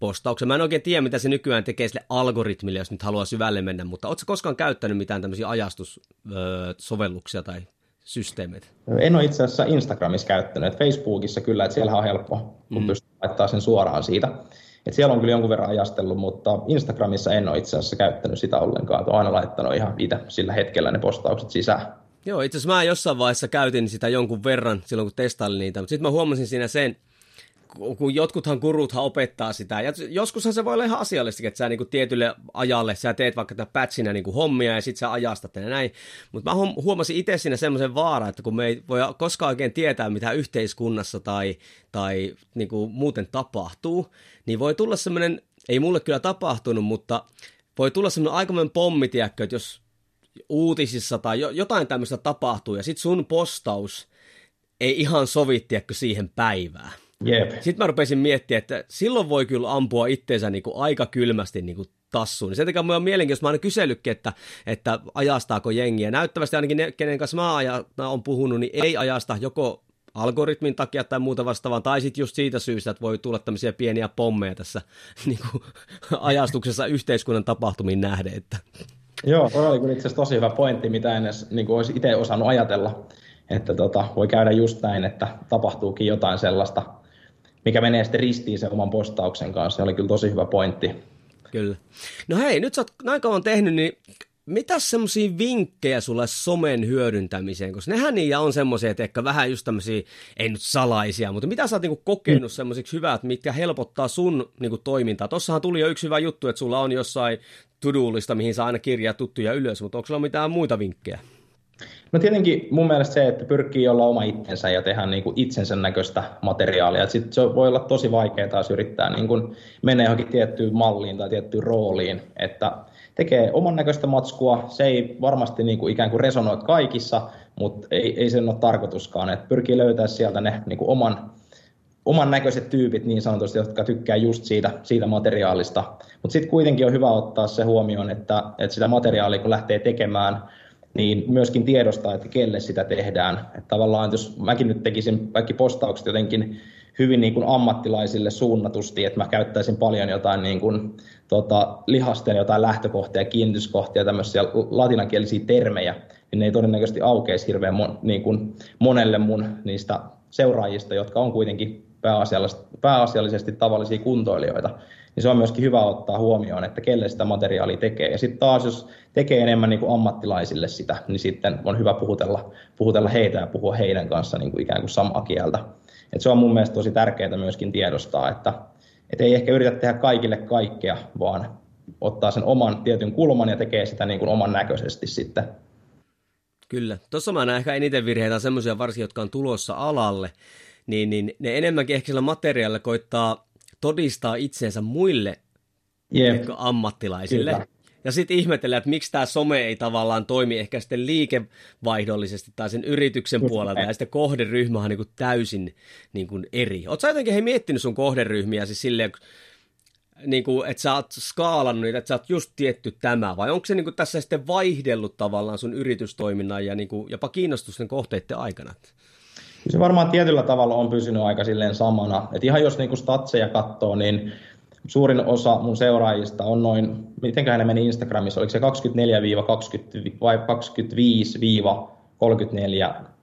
postauksen. Mä en oikein tiedä, mitä se nykyään tekee sille algoritmille, jos nyt haluaa syvälle mennä, mutta oletko koskaan käyttänyt mitään tämmöisiä ajastussovelluksia tai systeemit? En ole itse asiassa Instagramissa käyttänyt, Facebookissa kyllä, että siellä on helppo, kun mm. pystyy laittamaan sen suoraan siitä. Et siellä on kyllä jonkun verran ajastellut, mutta Instagramissa en ole itse asiassa käyttänyt sitä ollenkaan. Olen aina laittanut ihan itse sillä hetkellä ne postaukset sisään. Joo, itse asiassa mä jossain vaiheessa käytin sitä jonkun verran silloin, kun testailin niitä, mutta sitten mä huomasin siinä sen, kun jotkuthan guruthan opettaa sitä, ja joskushan se voi olla ihan asiallisesti, että sä niin kuin tietylle ajalle, sä teet vaikka tätä patchinä niin kuin hommia, ja sitten sä ajastat ja näin, mutta mä huomasin itse siinä semmoisen vaara, että kun me ei voi koskaan oikein tietää, mitä yhteiskunnassa tai, tai niin kuin muuten tapahtuu, niin voi tulla semmoinen, ei mulle kyllä tapahtunut, mutta voi tulla semmoinen aikamoinen pommi, tiedätkö, että jos uutisissa tai jotain tämmöistä tapahtuu, ja sitten sun postaus ei ihan sovi, tiedätkö, siihen päivään Jep. Sitten mä rupesin miettimään, että silloin voi kyllä ampua itteensä niin kuin aika kylmästi niin kuin tassuun. Sen takia mulla on mielenkiintoista, mä oon kysellytkin, että, että ajastaako jengiä. Näyttävästi ainakin ne, kenen kanssa mä, aja, mä oon puhunut, niin ei ajasta joko algoritmin takia tai muuta vastaavaa, tai sitten just siitä syystä, että voi tulla tämmöisiä pieniä pommeja tässä niin kuin, ajastuksessa yhteiskunnan tapahtumiin nähden. Että. Joo, se oli itse asiassa tosi hyvä pointti, mitä en edes niin kuin olisi itse osannut ajatella, että tota, voi käydä just näin, että tapahtuukin jotain sellaista, mikä menee sitten ristiin sen oman postauksen kanssa. Se oli kyllä tosi hyvä pointti. Kyllä. No hei, nyt sä oot näin kauan tehnyt, niin mitä semmoisia vinkkejä sulle somen hyödyntämiseen? Koska nehän niitä on semmoisia, että ehkä vähän just tämmöisiä, ei nyt salaisia, mutta mitä sä oot niinku kokenut mm. semmoisiksi hyvät, mitkä helpottaa sun niinku toimintaa? Tossahan tuli jo yksi hyvä juttu, että sulla on jossain to mihin sä aina kirjaa tuttuja ylös, mutta onko sulla mitään muita vinkkejä? No tietenkin mun mielestä se, että pyrkii olla oma itsensä ja tehdä niin kuin itsensä näköistä materiaalia. Sitten se voi olla tosi vaikeaa taas yrittää niin kuin mennä johonkin tiettyyn malliin tai tiettyyn rooliin, että tekee oman näköistä matskua. Se ei varmasti niin kuin ikään kuin resonoi kaikissa, mutta ei, ei sen ole tarkoituskaan. Että pyrkii löytää sieltä ne niin kuin oman, oman näköiset tyypit niin sanotusti, jotka tykkää just siitä, siitä materiaalista. Mutta sitten kuitenkin on hyvä ottaa se huomioon, että, että sitä materiaalia kun lähtee tekemään, niin myöskin tiedostaa, että kelle sitä tehdään. Että tavallaan, jos mäkin nyt tekisin kaikki postaukset jotenkin hyvin niin kuin ammattilaisille suunnatusti, että mä käyttäisin paljon jotain niin kuin, tota, lihasten jotain lähtökohtia, kiinnityskohtia, tämmöisiä latinankielisiä termejä, niin ne ei todennäköisesti aukeisi hirveän mon, niin kuin monelle mun niistä seuraajista, jotka on kuitenkin pääasiallisesti, pääasiallisesti tavallisia kuntoilijoita, niin se on myöskin hyvä ottaa huomioon, että kelle sitä materiaalia tekee. Ja sitten taas, jos tekee enemmän niin kuin ammattilaisille sitä, niin sitten on hyvä puhutella, puhutella heitä ja puhua heidän kanssa niin kuin ikään kuin samaa kieltä. Et se on mun mielestä tosi tärkeää myöskin tiedostaa, että et ei ehkä yritä tehdä kaikille kaikkea, vaan ottaa sen oman tietyn kulman ja tekee sitä niin kuin oman näköisesti sitten. Kyllä. Tuossa mä näen ehkä eniten virheitä semmoisia varsin, jotka on tulossa alalle, niin, niin ne enemmänkin ehkä sillä materiaalilla koittaa todistaa itseensä muille yep. ammattilaisille. Kyllä. Ja sitten ihmetellään, että miksi tämä some ei tavallaan toimi ehkä sitten liikevaihdollisesti tai sen yrityksen Just puolelta, näin. ja sitten kohderyhmä on niin kuin täysin niin kuin eri. Oletko sä jotenkin he miettinyt sun kohderyhmiä siis silleen, niin kuin, että sä oot skaalannut niitä, että sä oot just tietty tämä, vai onko se niin kuin tässä sitten vaihdellut tavallaan sun yritystoiminnan ja niin kuin jopa kiinnostusten kohteiden aikana? Se varmaan tietyllä tavalla on pysynyt aika silleen samana. Et ihan jos niinku statseja katsoo, niin suurin osa mun seuraajista on noin, mitenköhän ne meni Instagramissa, oliko se 24-20 vai 25-34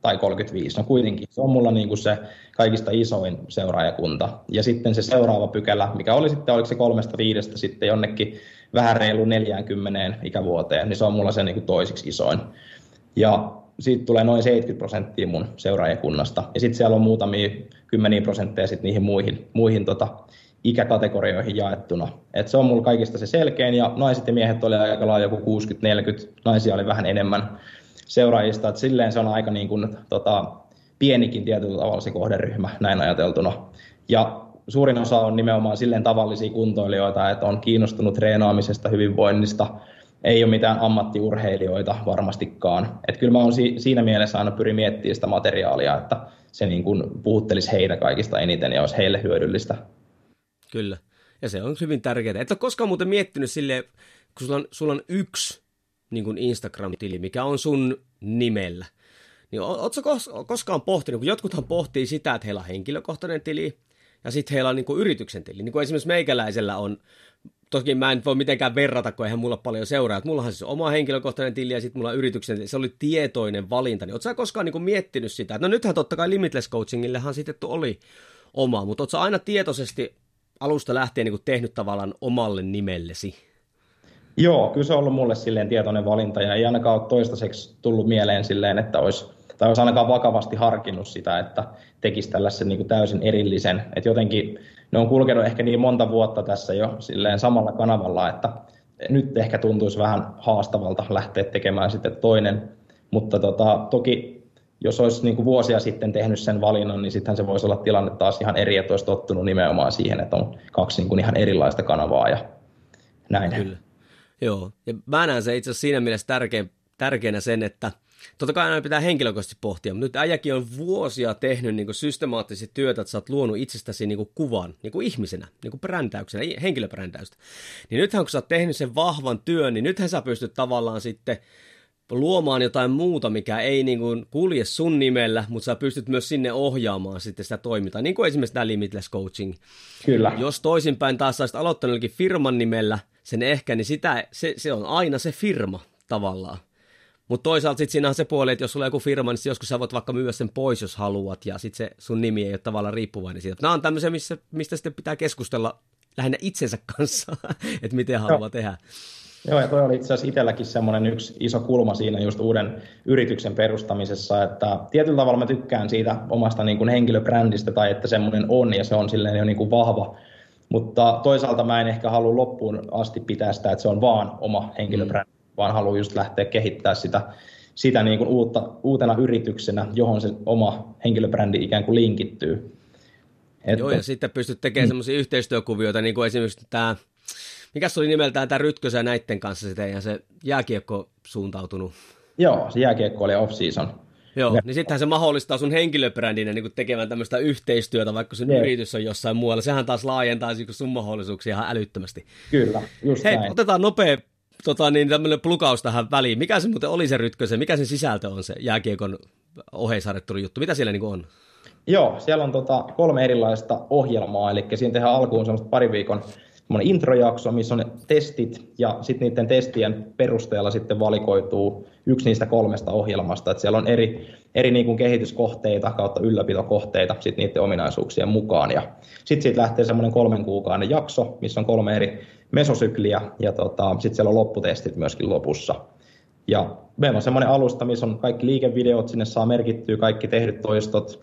tai 35, no kuitenkin. Se on mulla niin kuin se kaikista isoin seuraajakunta. Ja sitten se seuraava pykälä, mikä oli sitten, oliko se kolmesta viidestä sitten jonnekin vähän reilu 40 ikävuoteen, niin se on mulla se niin kuin toisiksi isoin. Ja siitä tulee noin 70 prosenttia mun seuraajakunnasta. Ja sitten siellä on muutamia kymmeniä prosentteja sit niihin muihin, muihin tota, ikäkategorioihin jaettuna. Et se on mulla kaikista se selkein, ja naiset ja miehet oli aika lailla joku 60-40, naisia oli vähän enemmän seuraajista, että silleen se on aika niin kuin, tota, pienikin tietyllä tavalla se kohderyhmä näin ajateltuna. Ja suurin osa on nimenomaan silleen tavallisia kuntoilijoita, että on kiinnostunut treenaamisesta, hyvinvoinnista, ei ole mitään ammattiurheilijoita varmastikaan. Että kyllä mä oon si- siinä mielessä aina pyrin miettimään sitä materiaalia, että se niin kuin puhuttelisi heitä kaikista eniten ja olisi heille hyödyllistä. Kyllä. Ja se on hyvin tärkeää. Et ole koskaan muuten miettinyt silleen, kun sulla on, sulla on yksi niin kuin Instagram-tili, mikä on sun nimellä. Niin ootko koskaan pohtinut, kun jotkuthan pohtii sitä, että heillä on henkilökohtainen tili, ja sitten heillä on niin kuin yrityksen tili. Niin kuin esimerkiksi meikäläisellä on toki mä en voi mitenkään verrata, kun eihän mulla paljon seuraa. Mullahan siis oma henkilökohtainen tili ja sitten mulla on yrityksen. Se oli tietoinen valinta. Niin ootko sä koskaan niin miettinyt sitä? No nythän totta kai Limitless Coachingillehan sitten oli oma, mutta ootko aina tietoisesti alusta lähtien niin tehnyt tavallaan omalle nimellesi? Joo, kyllä se on ollut mulle silleen tietoinen valinta ja ei ainakaan ole toistaiseksi tullut mieleen silleen, että olisi, tai olisi ainakaan vakavasti harkinnut sitä, että tekisi tällaisen niin täysin erillisen. Että jotenkin ne on kulkenut ehkä niin monta vuotta tässä jo silleen samalla kanavalla, että nyt ehkä tuntuisi vähän haastavalta lähteä tekemään sitten toinen. Mutta tota, toki jos olisi niin kuin vuosia sitten tehnyt sen valinnan, niin sittenhän se voisi olla tilanne taas ihan eri, että olisi tottunut nimenomaan siihen, että on kaksi niin kuin ihan erilaista kanavaa ja näin. Kyllä. Joo, ja mä näen se itse asiassa siinä mielessä tärkein, tärkeänä sen, että – Totta kai aina pitää henkilökohtaisesti pohtia, mutta nyt äijäkin on vuosia tehnyt niin systemaattisesti työtä, että sä oot luonut itsestäsi niin kuvan niin kuin ihmisenä, niin kuin brändäyksenä, henkilöbrändäystä. Niin nythän kun sä oot tehnyt sen vahvan työn, niin nythän sä pystyt tavallaan sitten luomaan jotain muuta, mikä ei niin kuin kulje sun nimellä, mutta sä pystyt myös sinne ohjaamaan sitten sitä toimintaa, niin kuin esimerkiksi tämä Limitless Coaching. Kyllä. Jos toisinpäin taas saisit aloittanut firman nimellä sen ehkä, niin sitä, se, se on aina se firma tavallaan. Mutta toisaalta sitten siinä on se puoli, että jos sulla on joku firma, niin joskus sä voit vaikka myydä sen pois, jos haluat, ja sitten se sun nimi ei ole tavallaan riippuvainen siitä. Nämä on tämmöisiä, missä, mistä sitten pitää keskustella lähinnä itsensä kanssa, että miten haluaa tehdä. Joo, ja toi oli itse asiassa itselläkin semmoinen yksi iso kulma siinä just uuden yrityksen perustamisessa, että tietyllä tavalla mä tykkään siitä omasta niin kuin henkilöbrändistä tai että semmoinen on ja se on silleen jo niin kuin vahva, mutta toisaalta mä en ehkä halua loppuun asti pitää sitä, että se on vaan oma henkilöbrändi. Mm vaan haluaa just lähteä kehittämään sitä, sitä niin kuin uutta, uutena yrityksenä, johon se oma henkilöbrändi ikään kuin linkittyy. Että... Joo, ja sitten pystyt tekemään mm. semmoisia yhteistyökuvioita, niin kuin esimerkiksi tämä, mikä se oli nimeltään tämä Rytkösä näitten kanssa sitten, ja se jääkiekko suuntautunut. Joo, se jääkiekko oli off-season. Joo, ne, niin sittenhän se mahdollistaa sun henkilöbrändinä niin tekemään tämmöistä yhteistyötä, vaikka sun yeah. yritys on jossain muualla. Sehän taas laajentaa sun mahdollisuuksia ihan älyttömästi. Kyllä, just Hei, näin. otetaan nopea tota, niin tämmöinen plukaus tähän väliin. Mikä se muuten oli se Rytkösen, mikä se sisältö on se jääkiekon oheisharjoittelun juttu? Mitä siellä niin on? Joo, siellä on tota kolme erilaista ohjelmaa, eli siinä tehdään alkuun semmoista pari viikon introjakso, missä on testit, ja sitten niiden testien perusteella sitten valikoituu yksi niistä kolmesta ohjelmasta. että siellä on eri, eri niin kuin kehityskohteita kautta ylläpitokohteita sitten niiden ominaisuuksien mukaan. Ja sitten siitä lähtee semmoinen kolmen kuukauden jakso, missä on kolme eri mesosykliä, ja tota, sitten siellä on lopputestit myöskin lopussa. Ja meillä on semmoinen alusta, missä on kaikki liikevideot, sinne saa merkittyä kaikki tehdyt toistot,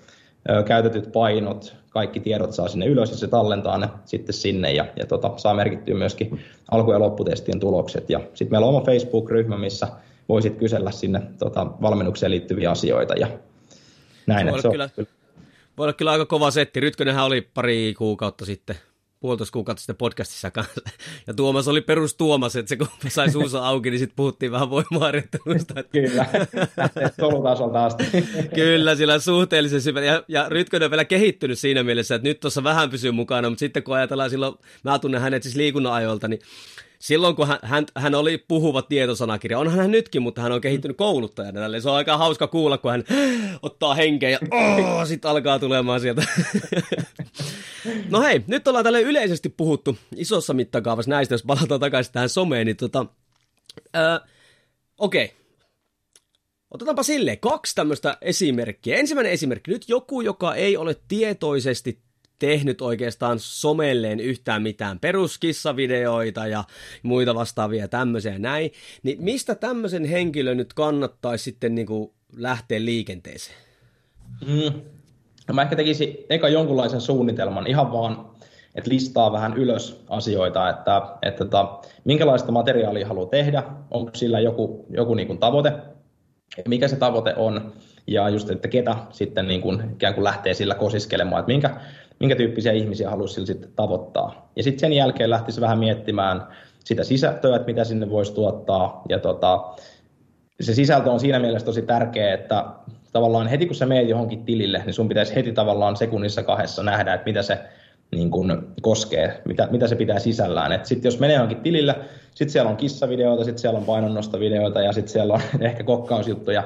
käytetyt painot, kaikki tiedot saa sinne ylös ja se tallentaa ne sitten sinne ja, ja tota, saa merkittyä myöskin alku- ja lopputestien tulokset. Ja sitten meillä on oma Facebook-ryhmä, missä voisit kysellä sinne tota, valmennukseen liittyviä asioita ja näin. Voi, olla kyllä, voi olla kyllä aika kova setti. Rytkönenhän oli pari kuukautta sitten puolitoista kuukautta sitten podcastissa kanssa. Ja Tuomas oli perus Tuomas, että se kun sai suussa auki, niin sitten puhuttiin vähän voimaharjoittelusta. Että... Kyllä, solutasolta asti. Kyllä, sillä on suhteellisen syvä. Ja, ja Rytkönen on vielä kehittynyt siinä mielessä, että nyt tuossa vähän pysyy mukana, mutta sitten kun ajatellaan silloin, mä tunnen hänet siis liikunnan ajoilta, niin silloin kun hän, hän, oli puhuva tietosanakirja, onhan hän nytkin, mutta hän on kehittynyt kouluttajana. Se on aika hauska kuulla, kun hän ottaa henkeä ja oh, sitten alkaa tulemaan sieltä. no hei, nyt ollaan tälle yleisesti puhuttu isossa mittakaavassa näistä, jos palataan takaisin tähän someen, niin tota, okei, okay. Otetaanpa silleen kaksi tämmöistä esimerkkiä. Ensimmäinen esimerkki, nyt joku, joka ei ole tietoisesti tehnyt oikeastaan somelleen yhtään mitään peruskissavideoita ja muita vastaavia tämmöisiä näin, niin mistä tämmöisen henkilön nyt kannattaisi sitten niin kuin lähteä liikenteeseen? Mm. No mä ehkä tekisin eka jonkunlaisen suunnitelman, ihan vaan, että listaa vähän ylös asioita, että, että että minkälaista materiaalia haluaa tehdä, onko sillä joku, joku niin kuin tavoite, mikä se tavoite on, ja just, että ketä sitten niin kuin, ikään kuin lähtee sillä kosiskelemaan, että minkä, minkä tyyppisiä ihmisiä haluaisi sillä sitten tavoittaa. Ja sitten sen jälkeen lähtisi vähän miettimään sitä sisältöä, että mitä sinne voisi tuottaa. Ja tota, se sisältö on siinä mielessä tosi tärkeä, että tavallaan heti kun sä meet johonkin tilille, niin sun pitäisi heti tavallaan sekunnissa kahdessa nähdä, että mitä se niin kun koskee, mitä, mitä se pitää sisällään. Sitten jos menee johonkin tilille, sitten siellä on kissavideoita, sitten siellä on painonnostovideoita ja sitten siellä on ehkä kokkausjuttuja,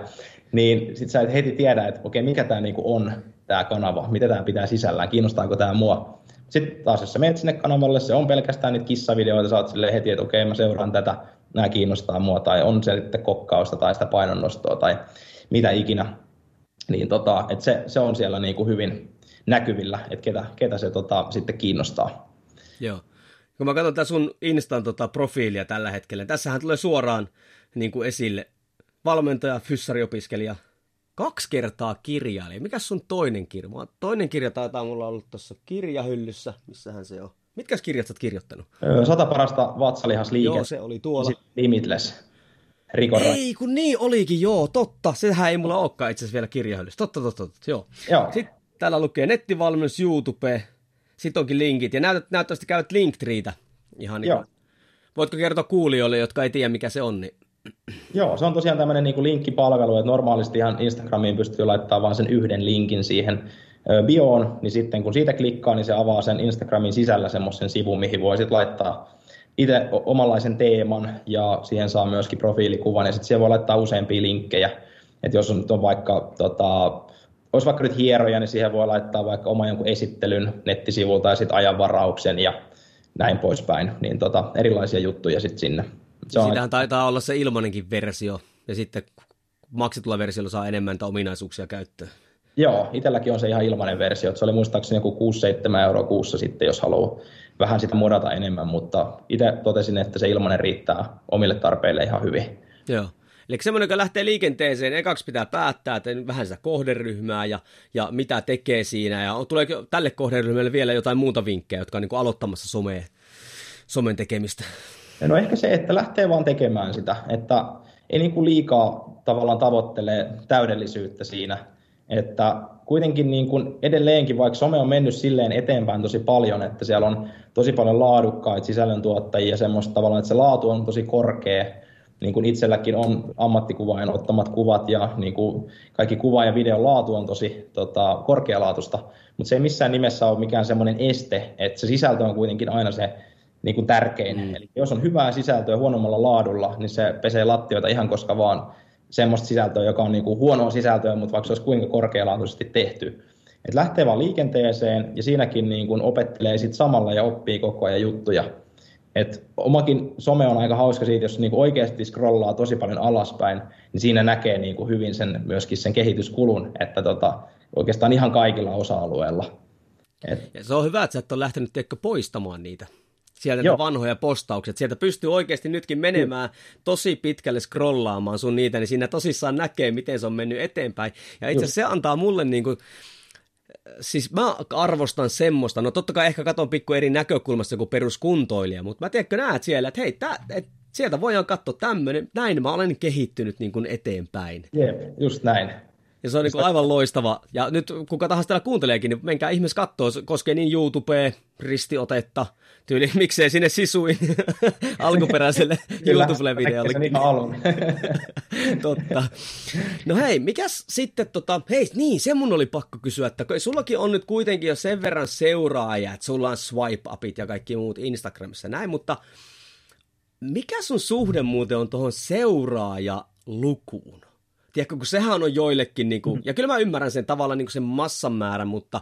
niin sitten sä et heti tiedä, että okei, mikä tämä niinku on, tämä kanava, mitä tämä pitää sisällään, kiinnostaako tämä mua. Sitten taas jos sä menet sinne kanavalle, se on pelkästään niitä kissavideoita, sä oot silleen heti, että okei, mä seuraan tätä, nämä kiinnostaa mua, tai on se sitten kokkausta tai sitä painonnostoa tai mitä ikinä. Niin tota, että se, se on siellä niinku hyvin näkyvillä, että ketä, ketä se tota, sitten kiinnostaa. Joo. Kun mä katson tätä sun Instan tota, profiilia tällä hetkellä, niin tässähän tulee suoraan niin kuin esille valmentaja, fyssariopiskelija, kaksi kertaa kirjailija. Mikä sun toinen kirja? Toinen kirja taitaa mulla ollut tuossa kirjahyllyssä. Missähän se on? Mitkä kirjat sä oot kirjoittanut? Sata parasta vatsalihasliike. Joo, se oli tuolla. Limitless. Rikon Ei, kun niin olikin, joo, totta. Sehän ei mulla olekaan itse asiassa vielä kirjahyllyssä. Totta, totta, totta, joo. joo. Sitten täällä lukee nettivalmennus, YouTube, sitten onkin linkit. Ja näytät, näyttävästi käyt Linktreetä. Ihan niin. Joo. Voitko kertoa kuulijoille, jotka ei tiedä mikä se on, niin Joo, se on tosiaan tämmöinen niin linkkipalvelu, että normaalisti ihan Instagramiin pystyy laittamaan vain sen yhden linkin siihen bioon, niin sitten kun siitä klikkaa, niin se avaa sen Instagramin sisällä semmoisen sivun, mihin voi sitten laittaa itse omanlaisen teeman ja siihen saa myöskin profiilikuvan ja sitten siellä voi laittaa useampia linkkejä. Että jos on, on vaikka tota, olisi vaikka nyt hieroja, niin siihen voi laittaa vaikka oma jonkun esittelyn nettisivulta ja sitten ajanvarauksen ja näin poispäin. Niin tota, erilaisia juttuja sitten sinne. Se on... Sitähän taitaa olla se ilmanenkin versio, ja sitten maksetulla versiolla saa enemmän ominaisuuksia käyttöön. Joo, itselläkin on se ihan ilmainen versio. Se oli muistaakseni joku 6-7 euroa kuussa sitten, jos haluaa vähän sitä modata enemmän, mutta itse totesin, että se ilmainen riittää omille tarpeille ihan hyvin. Joo. Eli semmoinen, joka lähtee liikenteeseen, ekaksi pitää päättää, että vähän sitä kohderyhmää ja, ja mitä tekee siinä. Ja tuleeko tälle kohderyhmälle vielä jotain muuta vinkkejä, jotka on niin aloittamassa someen, somen tekemistä? No ehkä se, että lähtee vaan tekemään sitä, että ei niin kuin liikaa tavallaan tavoittele täydellisyyttä siinä, että kuitenkin niin kuin edelleenkin, vaikka some on mennyt silleen eteenpäin tosi paljon, että siellä on tosi paljon laadukkaita sisällöntuottajia semmoista tavallaan, että se laatu on tosi korkea, niin kuin itselläkin on ammattikuvaajan ottamat kuvat ja niin kuin kaikki kuva- ja videon laatu on tosi tota, korkealaatusta, mutta se ei missään nimessä ole mikään semmoinen este, että se sisältö on kuitenkin aina se niin kuin tärkein. Mm. Eli jos on hyvää sisältöä huonommalla laadulla, niin se pesee lattioita ihan koska vaan semmoista sisältöä, joka on niin kuin huonoa sisältöä, mutta vaikka se olisi kuinka korkealaatuisesti tehty. Et lähtee vaan liikenteeseen ja siinäkin niin kuin opettelee sit samalla ja oppii koko ajan juttuja. Et omakin some on aika hauska siitä, jos niinku oikeasti scrollaa tosi paljon alaspäin, niin siinä näkee niinku hyvin sen, myöskin sen kehityskulun, että tota, oikeastaan ihan kaikilla osa-alueilla. Et... Ja se on hyvä, että sä et ole lähtenyt teikö poistamaan niitä sieltä ne vanhoja postaukset. Sieltä pystyy oikeasti nytkin menemään tosi pitkälle scrollaamaan sun niitä, niin siinä tosissaan näkee, miten se on mennyt eteenpäin. Ja itse asiassa se antaa mulle niin kuin, siis mä arvostan semmoista, no totta kai ehkä katon pikku eri näkökulmasta kuin peruskuntoilija, mutta mä tiedätkö näet siellä, että hei, tää, et, sieltä voidaan katsoa tämmöinen, näin mä olen kehittynyt niin kuin eteenpäin. Jep, just näin. Ja se on niin aivan loistava. Ja nyt kuka tahansa täällä kuunteleekin, niin menkää ihmeessä katsoa. Se koskee niin YouTubea, ristiotetta, tyyli, miksei sinne sisuin alkuperäiselle YouTube-videolle. Kyllä, ihan alun. Totta. No hei, mikäs sitten, tota, hei, niin, se mun oli pakko kysyä, että sullakin on nyt kuitenkin jo sen verran seuraajia, että sulla on swipe-upit ja kaikki muut Instagramissa näin, mutta mikä sun suhde muuten on tuohon seuraajalukuun? Tiedätkö, kun sehän on joillekin, niin kuin, mm. ja kyllä mä ymmärrän sen tavallaan niin sen massan määrän, mutta,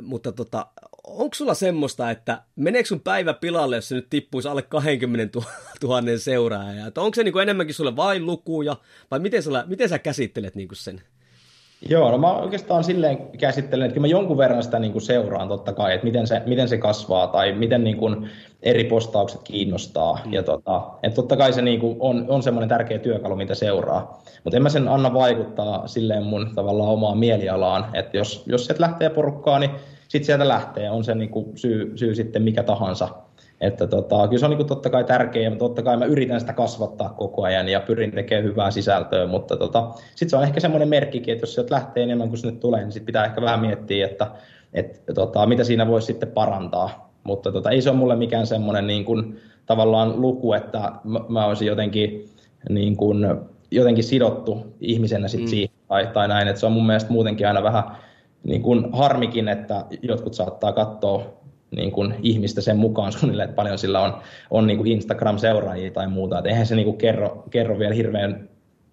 mutta tota, onko sulla semmoista, että meneekö sun päivä pilalle, jos se nyt tippuisi alle 20 000 seuraajaa? Onko se niin kuin enemmänkin sulle vain lukuja, vai miten, sulla, miten sä käsittelet niin kuin sen? Joo, no mä oikeastaan silleen käsittelen, että mä jonkun verran sitä niin kuin seuraan totta kai, että miten se, miten se kasvaa tai miten niin kuin eri postaukset kiinnostaa. Mm. Ja tota, että totta kai se niin kuin on, on semmoinen tärkeä työkalu, mitä seuraa. Mutta en mä sen anna vaikuttaa silleen mun tavallaan omaan mielialaan, että jos, jos sieltä lähtee porukkaa, niin sitten sieltä lähtee, on se niin kuin syy, syy sitten mikä tahansa. Että tota, kyllä se on niin kuin totta kai tärkeää, mutta totta kai mä yritän sitä kasvattaa koko ajan ja pyrin tekemään hyvää sisältöä, mutta tota, sitten se on ehkä semmoinen merkkikin, että jos sieltä lähtee enemmän kuin sinne tulee, niin sitten pitää ehkä vähän miettiä, että et, tota, mitä siinä voisi sitten parantaa. Mutta tota, ei se ole mulle mikään semmoinen niin kuin, tavallaan luku, että mä, mä olisin jotenkin, niin kuin, jotenkin sidottu ihmisenä sit mm. siihen tai, tai näin. että se on mun mielestä muutenkin aina vähän niin kuin harmikin, että jotkut saattaa katsoa niin kuin ihmistä sen mukaan suunnilleen, että paljon sillä on, on niin kuin Instagram-seuraajia tai muuta. Et eihän se niin kuin kerro, kerro vielä hirveän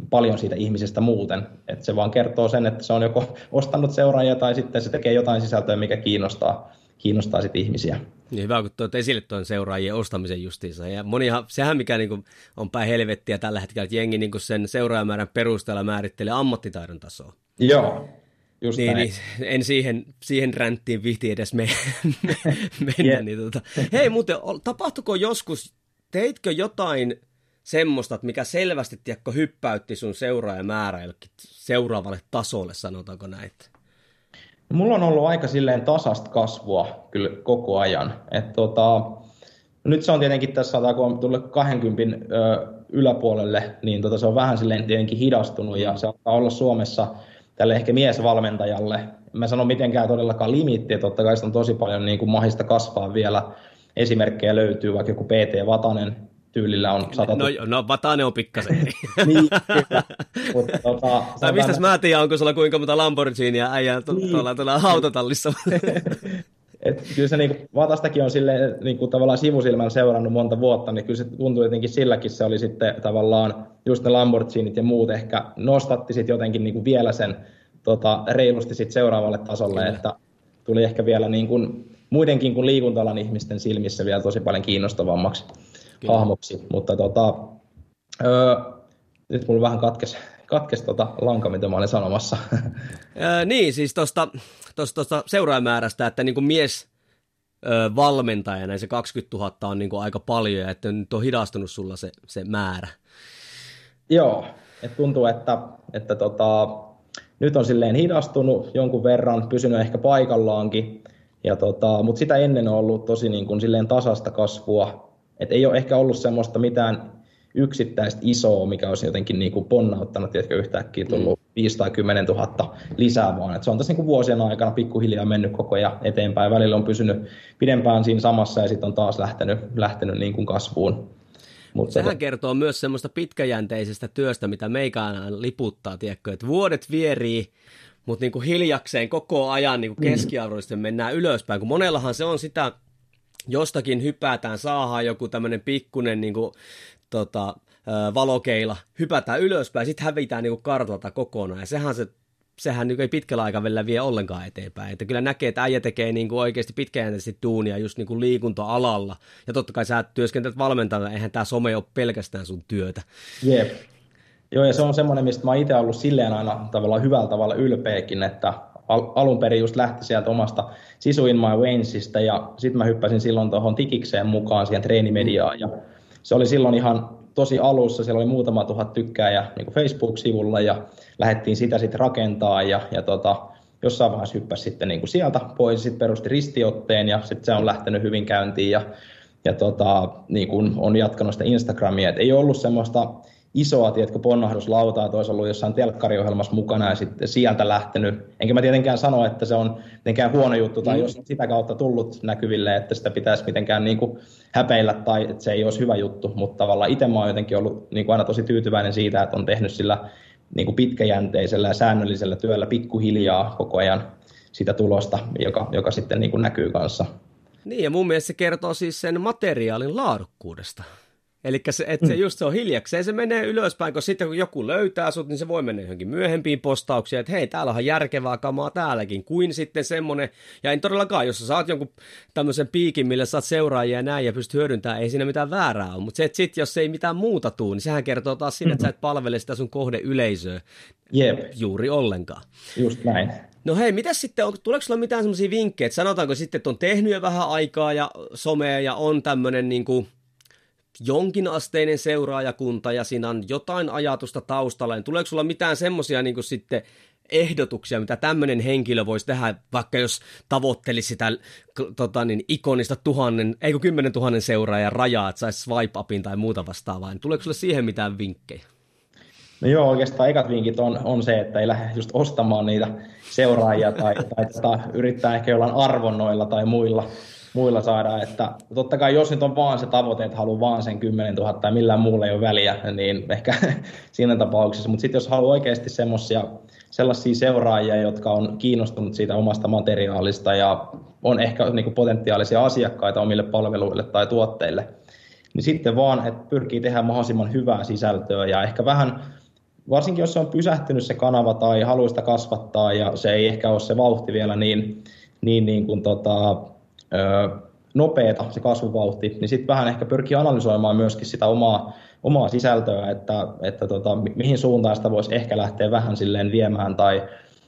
paljon siitä ihmisestä muuten. Et se vaan kertoo sen, että se on joko ostanut seuraajia tai sitten se tekee jotain sisältöä, mikä kiinnostaa, kiinnostaa sitten ihmisiä. Niin hyvä, kun tuot esille tuon seuraajien ostamisen justiinsa. Ja monihan, sehän mikä niin on päin helvettiä tällä hetkellä, että jengi niin sen seuraajamäärän perusteella määrittelee ammattitaidon tasoa. Joo, Just niin, niin, en siihen, siihen ränttiin vihti edes me, me, mennä. Yeah. Niin tota. Hei muuten, tapahtuko joskus, teitkö jotain semmoista, mikä selvästi tiedätkö, hyppäytti sun seuraajamäärä jollekin seuraavalle tasolle, sanotaanko näitä? Mulla on ollut aika silleen tasasta kasvua kyllä koko ajan. Et tota, nyt se on tietenkin tässä, kun on tullut 20 ö, yläpuolelle, niin tota, se on vähän silleen tietenkin hidastunut ja se alkaa olla Suomessa – tälle ehkä miesvalmentajalle. Mä sanon mitenkään todellakaan limitti, että totta kai on tosi paljon niin kuin mahista kasvaa vielä. Esimerkkejä löytyy, vaikka joku PT Vatanen tyylillä on 100 No, no Vatanen on pikkasen niin, Mutta, tota, tai mistä mä tiedän, onko sulla kuinka monta Lamborghiniä äijää tu- niin. tuolla, tuolla autotallissa. Et kyllä se niinku, Vatastakin on sille niinku, tavallaan sivusilmällä seurannut monta vuotta, niin kyllä se tuntui jotenkin silläkin se oli sitten tavallaan just ne Lamborghinit ja muut ehkä nostatti sitten jotenkin niinku vielä sen tota, reilusti sit seuraavalle tasolle, kyllä. että tuli ehkä vielä niin kuin, muidenkin kuin liikuntalan ihmisten silmissä vielä tosi paljon kiinnostavammaksi kyllä. hahmoksi, mutta tota, öö, nyt mulla vähän katkesi katkes tota lanka, mitä mä olin sanomassa. Öö, niin, siis tuosta tosta seuraajamäärästä, että niin kuin mies ö, valmentajana se 20 000 on niin kuin aika paljon, että nyt on hidastunut sulla se, se määrä. Joo, että tuntuu, että, että tota, nyt on silleen hidastunut jonkun verran, pysynyt ehkä paikallaankin, ja tota, mutta sitä ennen on ollut tosi niin kuin silleen tasasta kasvua, et ei ole ehkä ollut semmoista mitään yksittäistä isoa, mikä olisi jotenkin niin kuin ponnauttanut, tiedätkö, yhtäkkiä tullut mm. 5 tai 10 000 lisää, vaan että se on tässä niin kuin vuosien aikana pikkuhiljaa mennyt koko ajan eteenpäin. Välillä on pysynyt pidempään siinä samassa ja sitten on taas lähtenyt, lähtenyt niin kuin kasvuun. Mutta Sehän kertoo myös semmoista pitkäjänteisestä työstä, mitä meikään liputtaa, tiedätkö, että vuodet vierii, mutta niin kuin hiljakseen koko ajan niin kuin mm. keskiarvoisesti mennään ylöspäin, kun monellahan se on sitä, jostakin hypätään, saadaan joku tämmöinen pikkunen niin kuin, tota, valokeila, hypätään ylöspäin, sitten hävitään niin kartalta kokonaan, ja sehän se sehän niin ei pitkällä aikavälillä vie ollenkaan eteenpäin. Että kyllä näkee, että äijä tekee niin kuin oikeasti pitkäjänteisesti duunia just niin kuin liikunta-alalla. Ja totta kai sä työskentelet valmentajana, eihän tämä some ole pelkästään sun työtä. Jep. Joo, ja se on semmoinen, mistä mä itse ollut silleen aina tavallaan hyvällä tavalla ylpeäkin, että al- alun perin just lähti sieltä omasta Sisu in my Waynesista, ja sitten mä hyppäsin silloin tuohon Tikikseen mukaan siihen treenimediaan, ja se oli silloin ihan tosi alussa, siellä oli muutama tuhat tykkääjä niin Facebook-sivulla, ja lähdettiin sitä sitten rakentaa, ja, ja tota, jossain vaiheessa hyppäsi sitten niin kuin sieltä pois, sitten perusti ristiotteen, ja sitten se on lähtenyt hyvin käyntiin, ja, ja tota, niin kuin on jatkanut sitä Instagramia, että ei ollut semmoista isoa, tiedätkö, ponnahduslautaa, että olisi ollut jossain telkkariohjelmassa mukana ja sitten sieltä lähtenyt. Enkä mä tietenkään sano, että se on mitenkään huono juttu tai mm. jos sitä kautta tullut näkyville, että sitä pitäisi mitenkään niin kuin häpeillä tai että se ei olisi hyvä juttu, mutta tavallaan itse mä oon jotenkin ollut niin kuin aina tosi tyytyväinen siitä, että on tehnyt sillä niin kuin pitkäjänteisellä ja säännöllisellä työllä pikkuhiljaa koko ajan sitä tulosta, joka, joka sitten niin kuin näkyy kanssa. Niin, ja mun mielestä se kertoo siis sen materiaalin laadukkuudesta. Eli se, että se mm. just se on hiljakseen, se menee ylöspäin, kun sitten kun joku löytää sut, niin se voi mennä johonkin myöhempiin postauksiin, että hei, täällä on järkevää kamaa täälläkin, kuin sitten semmonen, ja en todellakaan, jos sä saat jonkun tämmöisen piikin, millä saat seuraajia ja näin, ja pystyt hyödyntämään, ei siinä mitään väärää ole, mutta se, että sit, jos ei mitään muuta tuu, niin sehän kertoo taas siitä, että sä et palvele sitä sun kohdeyleisöä Jep. juuri ollenkaan. Just näin. No hei, mitä sitten, on, tuleeko sulla mitään semmoisia vinkkejä, että sanotaanko sitten, että on tehnyt jo vähän aikaa ja somea ja on tämmöinen niin kuin, jonkinasteinen seuraajakunta ja siinä on jotain ajatusta taustalla, niin tuleeko sulla mitään semmoisia niin sitten ehdotuksia, mitä tämmöinen henkilö voisi tehdä, vaikka jos tavoittelisi sitä tota, niin, ikonista tuhannen, ei kun kymmenen tuhannen seuraajan rajaa, että saisi swipe upin tai muuta vastaavaa, niin tuleeko sulle siihen mitään vinkkejä? No joo, oikeastaan ekat vinkit on, on se, että ei lähde just ostamaan niitä seuraajia tai, tai tota, yrittää ehkä jollain arvonnoilla tai muilla muilla saada. Että totta kai jos nyt on vaan se tavoite, että haluaa vaan sen 10 000 tai millään muulla ei ole väliä, niin ehkä siinä tapauksessa. Mutta sitten jos haluaa oikeasti semmoisia sellaisia seuraajia, jotka on kiinnostunut siitä omasta materiaalista ja on ehkä niin kuin potentiaalisia asiakkaita omille palveluille tai tuotteille, niin sitten vaan, että pyrkii tehdä mahdollisimman hyvää sisältöä ja ehkä vähän, varsinkin jos se on pysähtynyt se kanava tai haluista kasvattaa ja se ei ehkä ole se vauhti vielä niin, niin, niin kuin tota, nopeeta se kasvuvauhti, niin sitten vähän ehkä pyrkii analysoimaan myöskin sitä omaa, omaa sisältöä, että, että tota, mihin suuntaan sitä voisi ehkä lähteä vähän silleen viemään, tai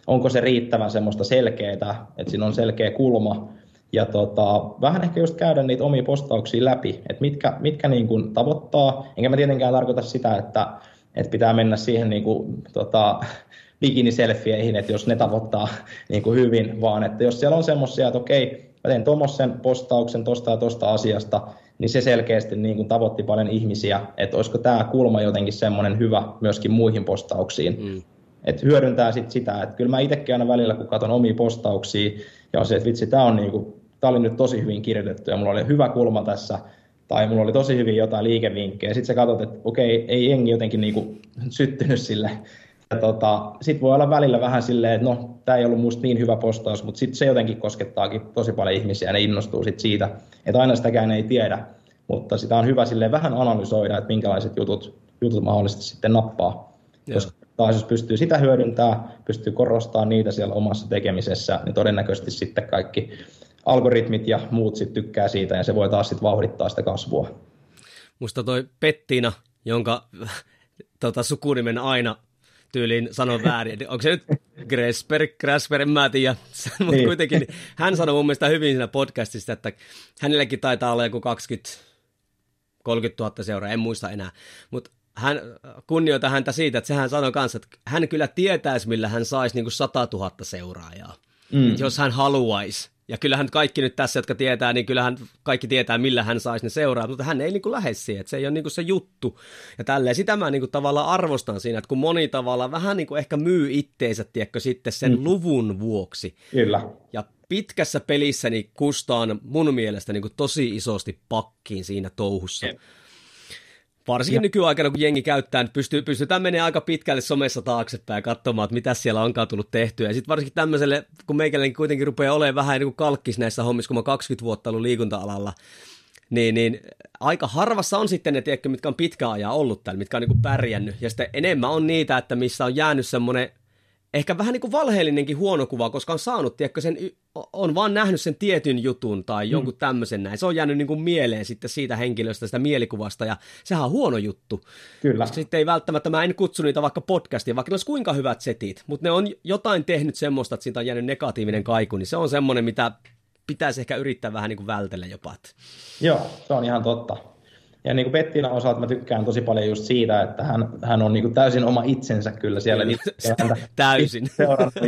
onko se riittävän semmoista selkeää, että siinä on selkeä kulma, ja tota, vähän ehkä just käydä niitä omia postauksia läpi, että mitkä, mitkä niin kuin tavoittaa, enkä mä tietenkään tarkoita sitä, että, että pitää mennä siihen niin kuin, tota, bikiniselfieihin, että jos ne tavoittaa niin kuin hyvin, vaan että jos siellä on semmoisia, että okei, mä teen tuommoisen postauksen tosta ja tosta asiasta, niin se selkeästi niin kuin tavoitti paljon ihmisiä, että olisiko tämä kulma jotenkin semmoinen hyvä myöskin muihin postauksiin. Mm. Että hyödyntää sit sitä, että kyllä mä itsekin aina välillä, kun katson omia postauksia, ja on se, että vitsi, tämä on niin kuin, tää oli nyt tosi hyvin kirjoitettu, ja mulla oli hyvä kulma tässä, tai mulla oli tosi hyvin jotain liikevinkkejä, sitten sä katsot, että okei, ei jengi jotenkin niin kuin syttynyt sille tota, sitten voi olla välillä vähän silleen, että no, tämä ei ollut musta niin hyvä postaus, mutta sitten se jotenkin koskettaakin tosi paljon ihmisiä ja ne innostuu sit siitä, että aina sitäkään ei tiedä, mutta sitä on hyvä silleen vähän analysoida, että minkälaiset jutut, jutut mahdollisesti sitten nappaa. Joo. Koska taas jos pystyy sitä hyödyntämään, pystyy korostamaan niitä siellä omassa tekemisessä, niin todennäköisesti sitten kaikki algoritmit ja muut sitten tykkää siitä ja se voi taas sitten vauhdittaa sitä kasvua. Musta toi Pettina, jonka tota, sukunimen aina tyyliin sanon väärin. Onko se nyt Gresper, Gresper, en mä tiedä. Mutta niin. kuitenkin hän sanoi mun mielestä hyvin siinä podcastissa, että hänellekin taitaa olla joku 20 30 000 seuraa, en muista enää. Mutta hän kunnioita häntä siitä, että sehän sanoi kanssa, että hän kyllä tietäisi, millä hän saisi niin kuin 100 000 seuraajaa, mm. jos hän haluaisi. Ja kyllähän kaikki nyt tässä, jotka tietää, niin kyllähän kaikki tietää, millä hän saisi ne seuraa, mutta hän ei niin kuin lähde siihen, että se ei ole niin kuin se juttu. Ja tälleen sitä mä niin kuin tavallaan arvostan siinä, että kun moni tavalla vähän niin kuin ehkä myy itteensä, tiedätkö, sitten sen mm. luvun vuoksi. Kyllä. Ja pitkässä pelissä niin kustaan mun mielestä niin kuin tosi isosti pakkiin siinä touhussa. Yeah. Varsinkin ja. nykyaikana, kun jengi käyttää, niin pystyy, pystytään menemään aika pitkälle somessa taaksepäin ja katsomaan, että mitä siellä onkaan tullut tehtyä. Ja sitten varsinkin tämmöiselle, kun meikäläinen kuitenkin rupeaa olemaan vähän niin kuin kalkkis näissä hommissa, kun mä 20 vuotta ollut liikunta-alalla, niin, niin aika harvassa on sitten ne, tiedätkö, mitkä on pitkä ajan ollut täällä, mitkä on niin kuin pärjännyt. Ja sitten enemmän on niitä, että missä on jäänyt semmoinen ehkä vähän niin kuin valheellinenkin huono kuva, koska on saanut, tiedätkö, sen, on vaan nähnyt sen tietyn jutun tai mm. jonkun tämmöisen näin. Se on jäänyt niin kuin mieleen sitten siitä henkilöstä, sitä mielikuvasta, ja sehän on huono juttu. Kyllä. Koska sitten ei välttämättä, mä en kutsu niitä vaikka podcastiin, vaikka ne olisi kuinka hyvät setit, mutta ne on jotain tehnyt semmoista, että siitä on jäänyt negatiivinen kaiku, niin se on semmoinen, mitä pitäisi ehkä yrittää vähän niin kuin vältellä jopa. Joo, se on ihan totta. Ja niin kuin Pettina osalta mä tykkään tosi paljon just siitä, että hän, hän on niin kuin täysin oma itsensä kyllä siellä. Niin, täysin.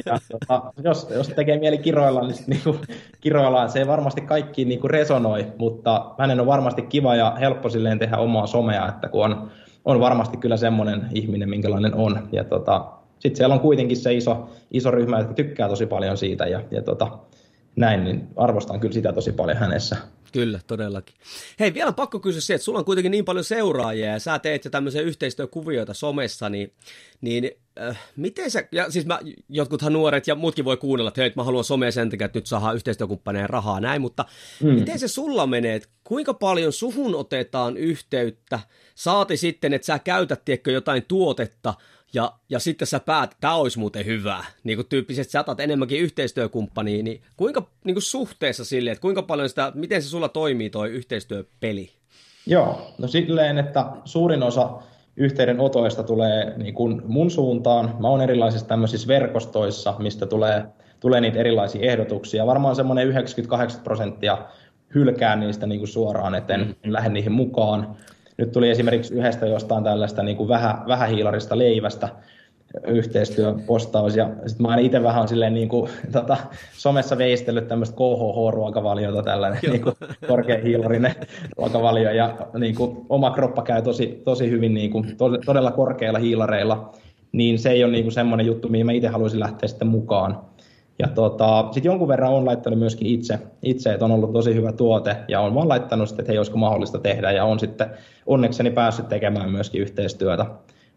Ja, tota, jos, jos tekee mieli kiroilla, niin, niin kuin, kiroillaan. Se ei varmasti kaikki niin kuin resonoi, mutta hänen on varmasti kiva ja helppo silleen tehdä omaa somea, että kun on, on varmasti kyllä semmoinen ihminen, minkälainen on. Ja tota, sitten siellä on kuitenkin se iso, iso ryhmä, jotka tykkää tosi paljon siitä ja, ja tota, näin, niin arvostan kyllä sitä tosi paljon hänessä. Kyllä, todellakin. Hei, vielä on pakko kysyä se, että sulla on kuitenkin niin paljon seuraajia ja sä teet jo tämmöisiä yhteistyökuvioita somessa, niin, niin äh, miten sä, ja siis mä, jotkuthan nuoret ja muutkin voi kuunnella, että hei, mä haluan somea sen takia, että nyt saa yhteistyökumppaneen rahaa näin, mutta mm. miten se sulla menee, että kuinka paljon suhun otetaan yhteyttä, saati sitten, että sä käytät, tiedätkö, jotain tuotetta, ja, ja sitten sä päät, tämä olisi muuten hyvä, niin kuin tyyppisesti sä otat enemmänkin yhteistyökumppania, niin kuinka niin kuin suhteessa sille, että kuinka paljon sitä, miten se sulla toimii toi yhteistyöpeli? Joo, no silleen, että suurin osa yhteydenotoista tulee niin kuin mun suuntaan. Mä oon erilaisissa tämmöisissä verkostoissa, mistä tulee, tulee niitä erilaisia ehdotuksia. Varmaan semmoinen 98 prosenttia hylkää niistä niin kuin suoraan, että en mm. lähde niihin mukaan. Nyt tuli esimerkiksi yhdestä jostain tällaista niin kuin vähä, vähähiilarista leivästä yhteistyöpostaus, ja sitten mä itse vähän silleen niin kuin, tota, somessa veistellyt tämmöistä KHH-ruokavaliota, tällainen niin kuin, korkeahiilarinen ruokavalio, ja niin kuin, oma kroppa käy tosi, tosi hyvin niin kuin, to, todella korkeilla hiilareilla, niin se ei ole niin kuin semmoinen juttu, mihin mä itse haluaisin lähteä sitten mukaan. Ja tota, sitten jonkun verran on laittanut myöskin itse, itse, että on ollut tosi hyvä tuote ja on vaan laittanut sitten, että hei, olisiko mahdollista tehdä ja on sitten onnekseni päässyt tekemään myöskin yhteistyötä.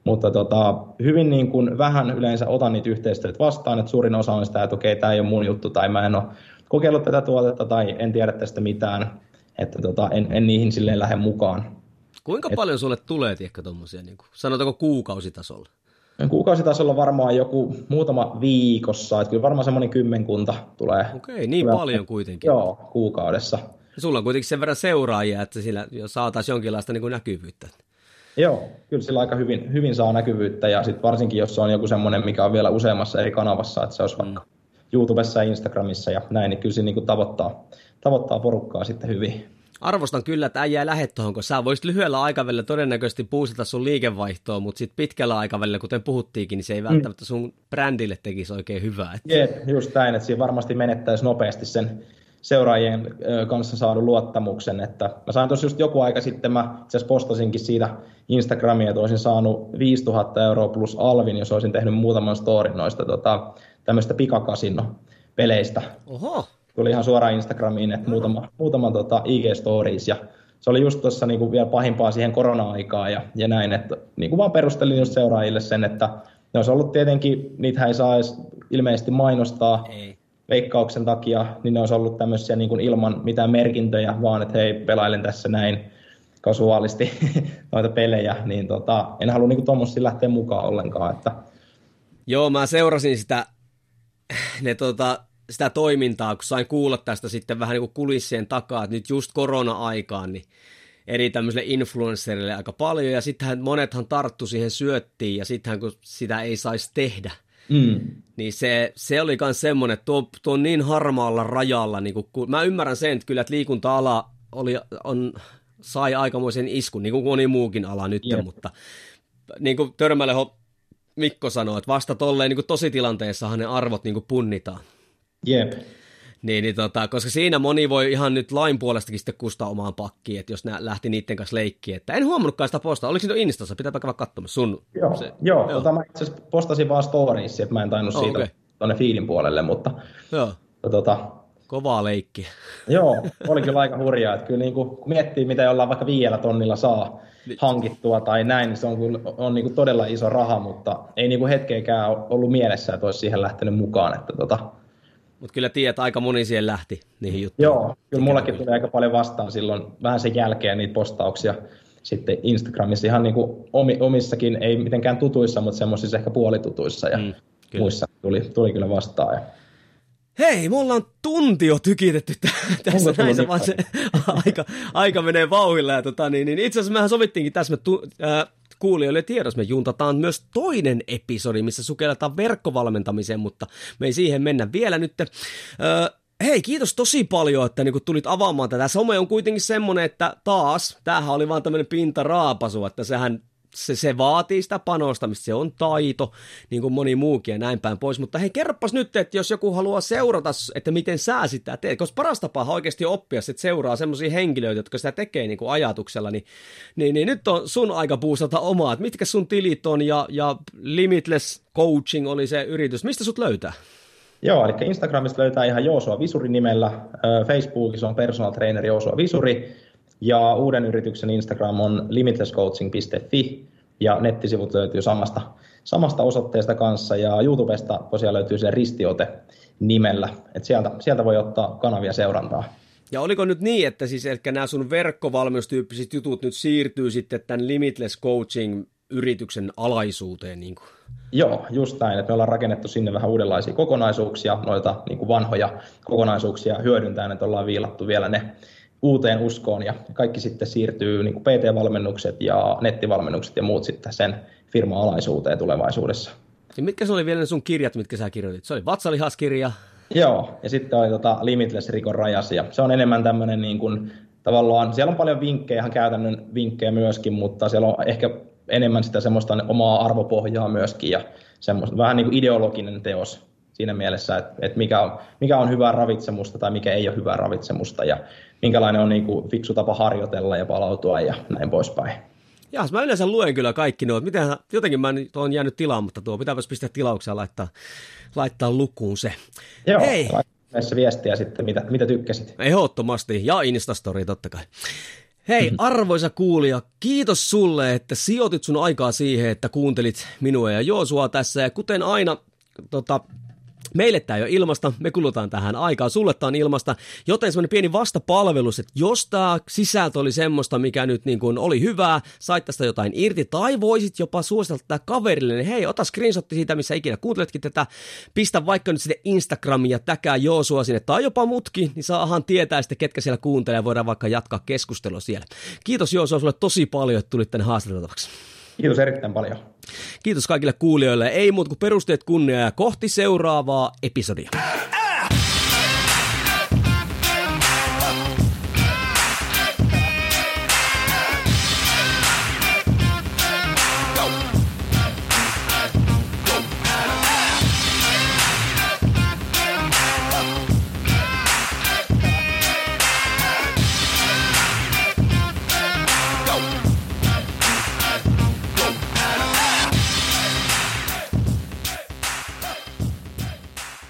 Mutta tota, hyvin niin kuin vähän yleensä otan niitä yhteistyötä vastaan, että suurin osa on sitä, että okei, tämä ei ole mun juttu tai mä en ole kokeillut tätä tuotetta tai en tiedä tästä mitään, että tota, en, en niihin silleen lähde mukaan. Kuinka Et, paljon sulle tulee, tiedätkö, tuommoisia, niin kuin, sanotaanko kuukausitasolla? Kuukausitasolla varmaan joku muutama viikossa, että kyllä varmaan semmoinen kymmenkunta tulee. Okei, niin tulee, paljon kuitenkin. Joo, kuukaudessa. Ja sulla on kuitenkin sen verran seuraajia, että sillä saataisiin jonkinlaista niin kuin näkyvyyttä. Joo, kyllä sillä aika hyvin, hyvin saa näkyvyyttä ja sitten varsinkin, jos se on joku semmoinen, mikä on vielä useammassa eri kanavassa, että se olisi mm. vaikka YouTubessa ja Instagramissa ja näin, niin kyllä se niin kuin tavoittaa, tavoittaa porukkaa sitten hyvin arvostan kyllä, että äijä ei lähde tuohon, kun sä voisit lyhyellä aikavälillä todennäköisesti puusata sun liikevaihtoa, mutta sitten pitkällä aikavälillä, kuten puhuttiinkin, niin se ei mm. välttämättä sun brändille tekisi oikein hyvää. Että... Jep, just näin, että siinä varmasti menettäisi nopeasti sen seuraajien kanssa saadun luottamuksen. Että mä sain tuossa just joku aika sitten, mä itse asiassa postasinkin siitä Instagramia, että olisin saanut 5000 euroa plus alvin, jos olisin tehnyt muutaman storin noista tota, tämmöistä pikakasino-peleistä. Oho tuli ihan suoraan Instagramiin, että muutama, muutama tota IG-stories ja se oli just tuossa niin vielä pahimpaa siihen korona-aikaan ja, ja näin, että niin kuin vaan perustelin just seuraajille sen, että ne olisi ollut tietenkin, niitä ei saa edes ilmeisesti mainostaa ei. veikkauksen takia, niin ne olisi ollut tämmöisiä niin kuin ilman mitään merkintöjä, vaan että hei, pelailen tässä näin kasuaalisti noita pelejä, niin tota, en halua niin tuommoisia lähteä mukaan ollenkaan. Että... Joo, mä seurasin sitä, ne tota, sitä toimintaa, kun sain kuulla tästä sitten vähän niin kuin kulissien takaa, että nyt just korona-aikaan, niin eri tämmöisille influencerille aika paljon, ja sittenhän monethan tarttu siihen syöttiin, ja sittenhän kun sitä ei saisi tehdä, mm. niin se, se oli myös semmoinen, että tuo, tuo on niin harmaalla rajalla, niin kuin, mä ymmärrän sen, että kyllä että liikunta-ala oli, on, sai aikamoisen iskun, niin kuin moni muukin ala nyt, yep. mutta niin kuin Törmäleho Mikko sanoi, että vasta tolleen niin tositilanteessahan ne arvot niin kuin punnitaan. Jep. Niin, niin tota, koska siinä moni voi ihan nyt lain puolestakin sitten kustaa omaan pakkiin, että jos nää lähti niiden kanssa leikkiin. Että en huomannutkaan sitä postaa. Oliko se Instassa? Pitääpä käydä katsomassa sun. Joo, se, joo, joo. Tota, mä itse postasin vaan storiesi, että mä en tainnut oh, siitä okay. tuonne fiilin puolelle, mutta joo. tota, kovaa leikki. Joo, oli kyllä aika hurjaa. Että kyllä niin kuin, kun miettii, mitä jollain vaikka viidellä tonnilla saa niin. hankittua tai näin, niin se on, kyllä, on niin kuin todella iso raha, mutta ei niin kuin hetkeäkään ollut mielessä, että olisi siihen lähtenyt mukaan. Että tota... Mutta kyllä tiedät, että aika moni siihen lähti niihin juttuihin. Joo, kyllä mullakin tuli aika paljon vastaan silloin vähän sen jälkeen niitä postauksia sitten Instagramissa ihan niin kuin omissakin, ei mitenkään tutuissa, mutta semmoisissa ehkä puolitutuissa ja mm, muissa tuli, tuli kyllä vastaan. Ja Hei, me ollaan tunti jo tykitetty tässä näissä, vaan se aika, aika menee vauhilla. Ja tota, niin, niin itse asiassa mehän sovittiinkin tässä, me tu, äh, kuulijoille tiedossa, me juntataan myös toinen episodi, missä sukelletaan verkkovalmentamiseen, mutta me ei siihen mennä vielä nyt. Äh, Hei, kiitos tosi paljon, että niin tulit avaamaan tätä. Some on kuitenkin semmonen, että taas, tämähän oli vaan tämmöinen pintaraapasu, että sehän se, se vaatii sitä panostamista, se on taito, niin kuin moni muukin ja näin päin pois. Mutta hei, kerropas nyt, että jos joku haluaa seurata, että miten sä sitä teet, koska paras tapa oikeasti oppia, että seuraa semmoisia henkilöitä, jotka sitä tekee niin kuin ajatuksella, niin, niin, niin, nyt on sun aika puustata omaa, että mitkä sun tilit on ja, ja Limitless Coaching oli se yritys, mistä sut löytää? Joo, eli Instagramista löytää ihan Joosua Visuri nimellä, Facebookissa on personal trainer Joosua Visuri, ja uuden yrityksen Instagram on limitlesscoaching.fi ja nettisivut löytyy samasta, samasta osoitteesta kanssa ja YouTubesta tosiaan löytyy se ristiote nimellä. Et sieltä, sieltä voi ottaa kanavia seurantaa. Ja oliko nyt niin, että siis ehkä nämä sun verkkovalmennustyyppiset jutut nyt siirtyy sitten tämän Limitless Coaching yrityksen alaisuuteen? Niin kuin? Joo, just näin, että me ollaan rakennettu sinne vähän uudenlaisia kokonaisuuksia, noita niin kuin vanhoja kokonaisuuksia hyödyntäen, että ollaan viilattu vielä ne uuteen uskoon ja kaikki sitten siirtyy niin PT-valmennukset ja nettivalmennukset ja muut sitten sen firman alaisuuteen tulevaisuudessa. Ja mitkä se oli vielä ne sun kirjat, mitkä sä kirjoitit? Se oli vatsalihaskirja. Joo, ja sitten oli tota Limitless Rikon rajas, ja se on enemmän tämmöinen niin kuin, tavallaan, siellä on paljon vinkkejä, ihan käytännön vinkkejä myöskin, mutta siellä on ehkä enemmän sitä semmoista omaa arvopohjaa myöskin, ja semmoista vähän niin kuin ideologinen teos siinä mielessä, että, että mikä, on, mikä on hyvää ravitsemusta tai mikä ei ole hyvää ravitsemusta, ja minkälainen on niin kuin fiksu tapa harjoitella ja palautua ja näin poispäin. Ja mä yleensä luen kyllä kaikki nuo. Miten, jotenkin mä on jäänyt tilaa, mutta tuo pitääpäs pistää tilauksia laittaa, laittaa lukuun se. Joo, Hei. näissä viestiä sitten, mitä, mitä tykkäsit. Ehdottomasti, ja Instastori totta kai. Hei, arvoisa kuulija, kiitos sulle, että sijoitit sun aikaa siihen, että kuuntelit minua ja Joosua tässä. Ja kuten aina, tota, Meille tämä ei ole ilmasta, me kulutaan tähän aikaa, sulle tämä on ilmasta, joten semmoinen pieni vastapalvelus, että jos tämä sisältö oli semmoista, mikä nyt niin kuin oli hyvää, sait tästä jotain irti, tai voisit jopa suositella tätä kaverille, niin hei, ota screenshotti siitä, missä ikinä kuunteletkin tätä, pistä vaikka nyt sinne Instagramiin ja täkää Joosua sinne, tai jopa mutki, niin saahan tietää sitten, ketkä siellä kuuntelee, voidaan vaikka jatkaa keskustelua siellä. Kiitos Joosua sulle tosi paljon, että tulit tänne haastateltavaksi. Kiitos erittäin paljon. Kiitos kaikille kuulijoille. Ei muuta kuin perusteet kunnia ja kohti seuraavaa episodia.